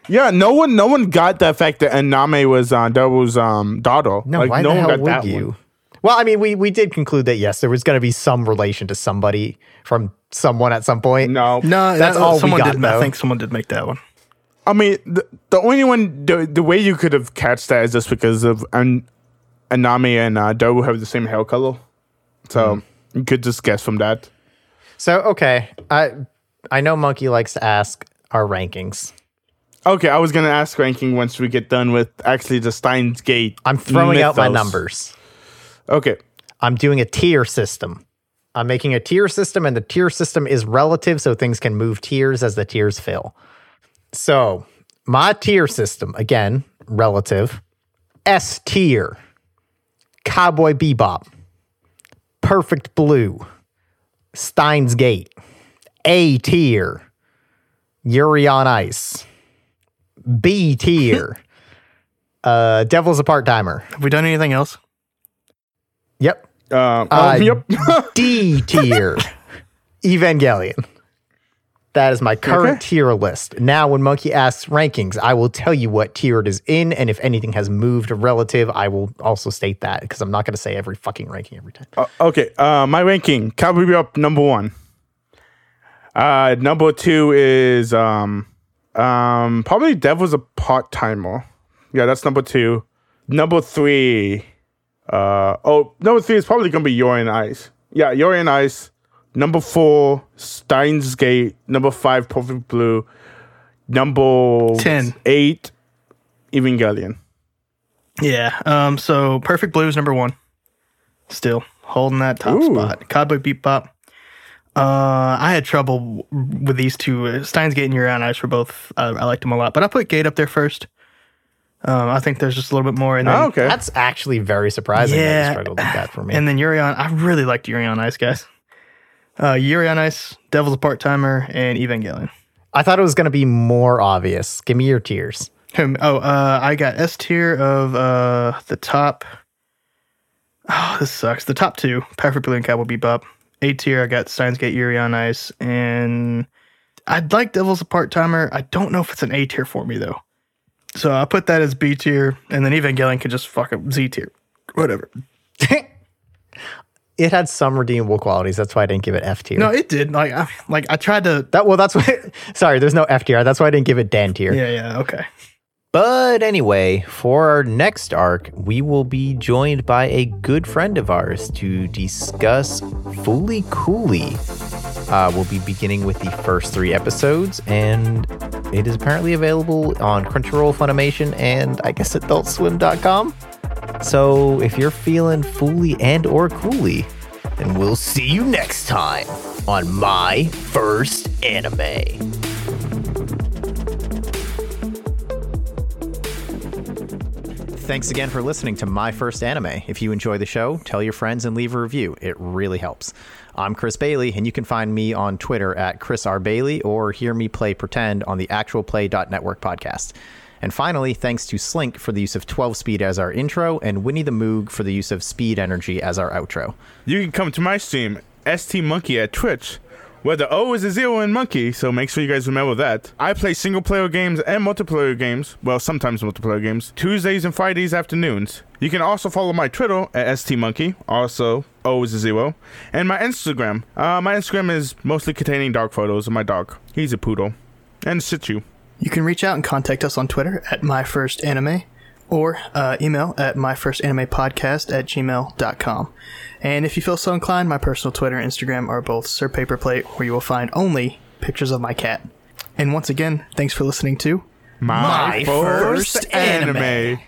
[SPEAKER 2] Yeah, no one, no one got the fact that Aname was uh, Doubles um daughter.
[SPEAKER 1] No,
[SPEAKER 2] like,
[SPEAKER 1] why
[SPEAKER 2] no
[SPEAKER 1] the
[SPEAKER 2] one
[SPEAKER 1] hell
[SPEAKER 2] got
[SPEAKER 1] would
[SPEAKER 2] that
[SPEAKER 1] you?
[SPEAKER 2] one.
[SPEAKER 1] Well, I mean, we we did conclude that yes, there was going to be some relation to somebody from someone at some point.
[SPEAKER 2] No,
[SPEAKER 3] No,
[SPEAKER 1] That's
[SPEAKER 3] that,
[SPEAKER 1] all we got,
[SPEAKER 3] did.
[SPEAKER 1] though.
[SPEAKER 3] I think someone did make that one.
[SPEAKER 2] I mean the, the only one the, the way you could have catched that is just because of An- Anami and uh, Dobu have the same hair color, so
[SPEAKER 1] Hmm.
[SPEAKER 2] you could just guess from that.
[SPEAKER 1] So okay, I I know Monkey likes to ask our rankings.
[SPEAKER 2] Okay, I was gonna ask ranking once we get done with actually the Steins Gate.
[SPEAKER 1] I'm throwing out my numbers.
[SPEAKER 2] Okay.
[SPEAKER 1] I'm doing a tier system. I'm making a tier system, and the tier system is relative, so things can move tiers as the tiers fill. So, my tier system, again, relative S tier, Cowboy Bebop, Perfect Blue, Steins Gate, A tier, Yuri on Ice, B tier, uh, Devil's a Part Timer.
[SPEAKER 3] Have we done anything else?
[SPEAKER 1] Yep.
[SPEAKER 2] Um,
[SPEAKER 1] Uh,
[SPEAKER 2] um, yep.
[SPEAKER 1] D tier Evangelion. That is my current
[SPEAKER 2] Okay.
[SPEAKER 1] tier list. Now, when Monkey asks rankings, I will tell you what tier it is in, and if anything has moved relative, I will also state that because I'm not going to say every fucking ranking every time.
[SPEAKER 2] Uh, okay, uh, my ranking: Cowboy Bebop number one. Uh, number two is um, um, probably Devil's a part timer. Yeah, that's number two. Number three, uh, oh, number three is probably gonna be Yuri and Ice. Yeah, Yuri and Ice. Number four, Steins Gate. Number five, Perfect Blue. Number
[SPEAKER 3] ten,
[SPEAKER 2] eight, eight, Evangelion.
[SPEAKER 3] Yeah. Um. So Perfect Blue is number one. Still holding that top
[SPEAKER 2] Ooh.
[SPEAKER 3] spot. Cowboy Bebop. Uh, I had trouble with these two. Uh, Steins Gate and Yuri on Ice were both. Uh, I liked them a lot, but I put Gate up there first. Um, I think there's just a little bit more. And then,
[SPEAKER 2] Oh, okay.
[SPEAKER 1] That's actually very surprising that
[SPEAKER 3] Yeah.
[SPEAKER 1] you struggled with that for me.
[SPEAKER 3] And then Yuri on. I really liked Yuri on Ice, guys. Uh, Yuri on Ice, Devil's a Part Timer, and Evangelion.
[SPEAKER 1] I thought it was going to be more obvious. Give me your tiers.
[SPEAKER 3] Whom- Oh, uh, I got S tier of uh the top. Oh, this sucks. The top two, Perfect Blue and Cowboy Bebop. A tier, I got Steins Gate, Yuri on Ice, and I'd like Devil's a Part Timer. I don't know if it's an A tier for me though. So I put that as B tier, and then Evangelion could just fuck up Z tier, whatever.
[SPEAKER 1] It had some redeemable qualities. That's why I didn't give it F tier.
[SPEAKER 3] No, it did. Like, I, like I tried to.
[SPEAKER 1] that well, that's why. Sorry, there's no F tier. That's why I didn't give it Dan tier.
[SPEAKER 3] Yeah, yeah, okay.
[SPEAKER 4] But anyway, for our next arc, we will be joined by a good friend of ours to discuss Fooly Cooly. Uh, we'll be beginning with the first three episodes, and it is apparently available on Crunchyroll, Funimation, and I guess AdultSwim.com. So if you're feeling Fully and or coolly, then we'll see you next time on My First Anime.
[SPEAKER 1] Thanks again for listening to My First Anime. If you enjoy the show, tell your friends and leave a review. It really helps. I'm Chris Bailey, and you can find me on Twitter at Chris R. Bailey or hear me play Pretend on the actualplay.network podcast. And finally, thanks to Slink for the use of 12 speed as our intro and Winnie the Moog for the use of speed energy as our outro.
[SPEAKER 2] You can come to my stream, ST Monkey at Twitch, where the O is a zero in monkey, so make sure you guys remember that. I play single player games and multiplayer games, well, sometimes multiplayer games, Tuesdays and Fridays afternoons. You can also follow my Twitter at ST Monkey, also O is a zero, and my Instagram. Uh, my Instagram is mostly containing dog photos of my dog. He's a poodle. And Tzu.
[SPEAKER 3] You can reach out and contact us on Twitter at myfirstanime or uh, email at myfirstanimepodcast at gmail.com. And if you feel so inclined, my personal Twitter and Instagram are both Sir Paperplate, where you will find only pictures of my cat. And once again, thanks for listening to
[SPEAKER 2] My,
[SPEAKER 3] My
[SPEAKER 2] first,
[SPEAKER 3] first
[SPEAKER 2] anime.
[SPEAKER 3] anime.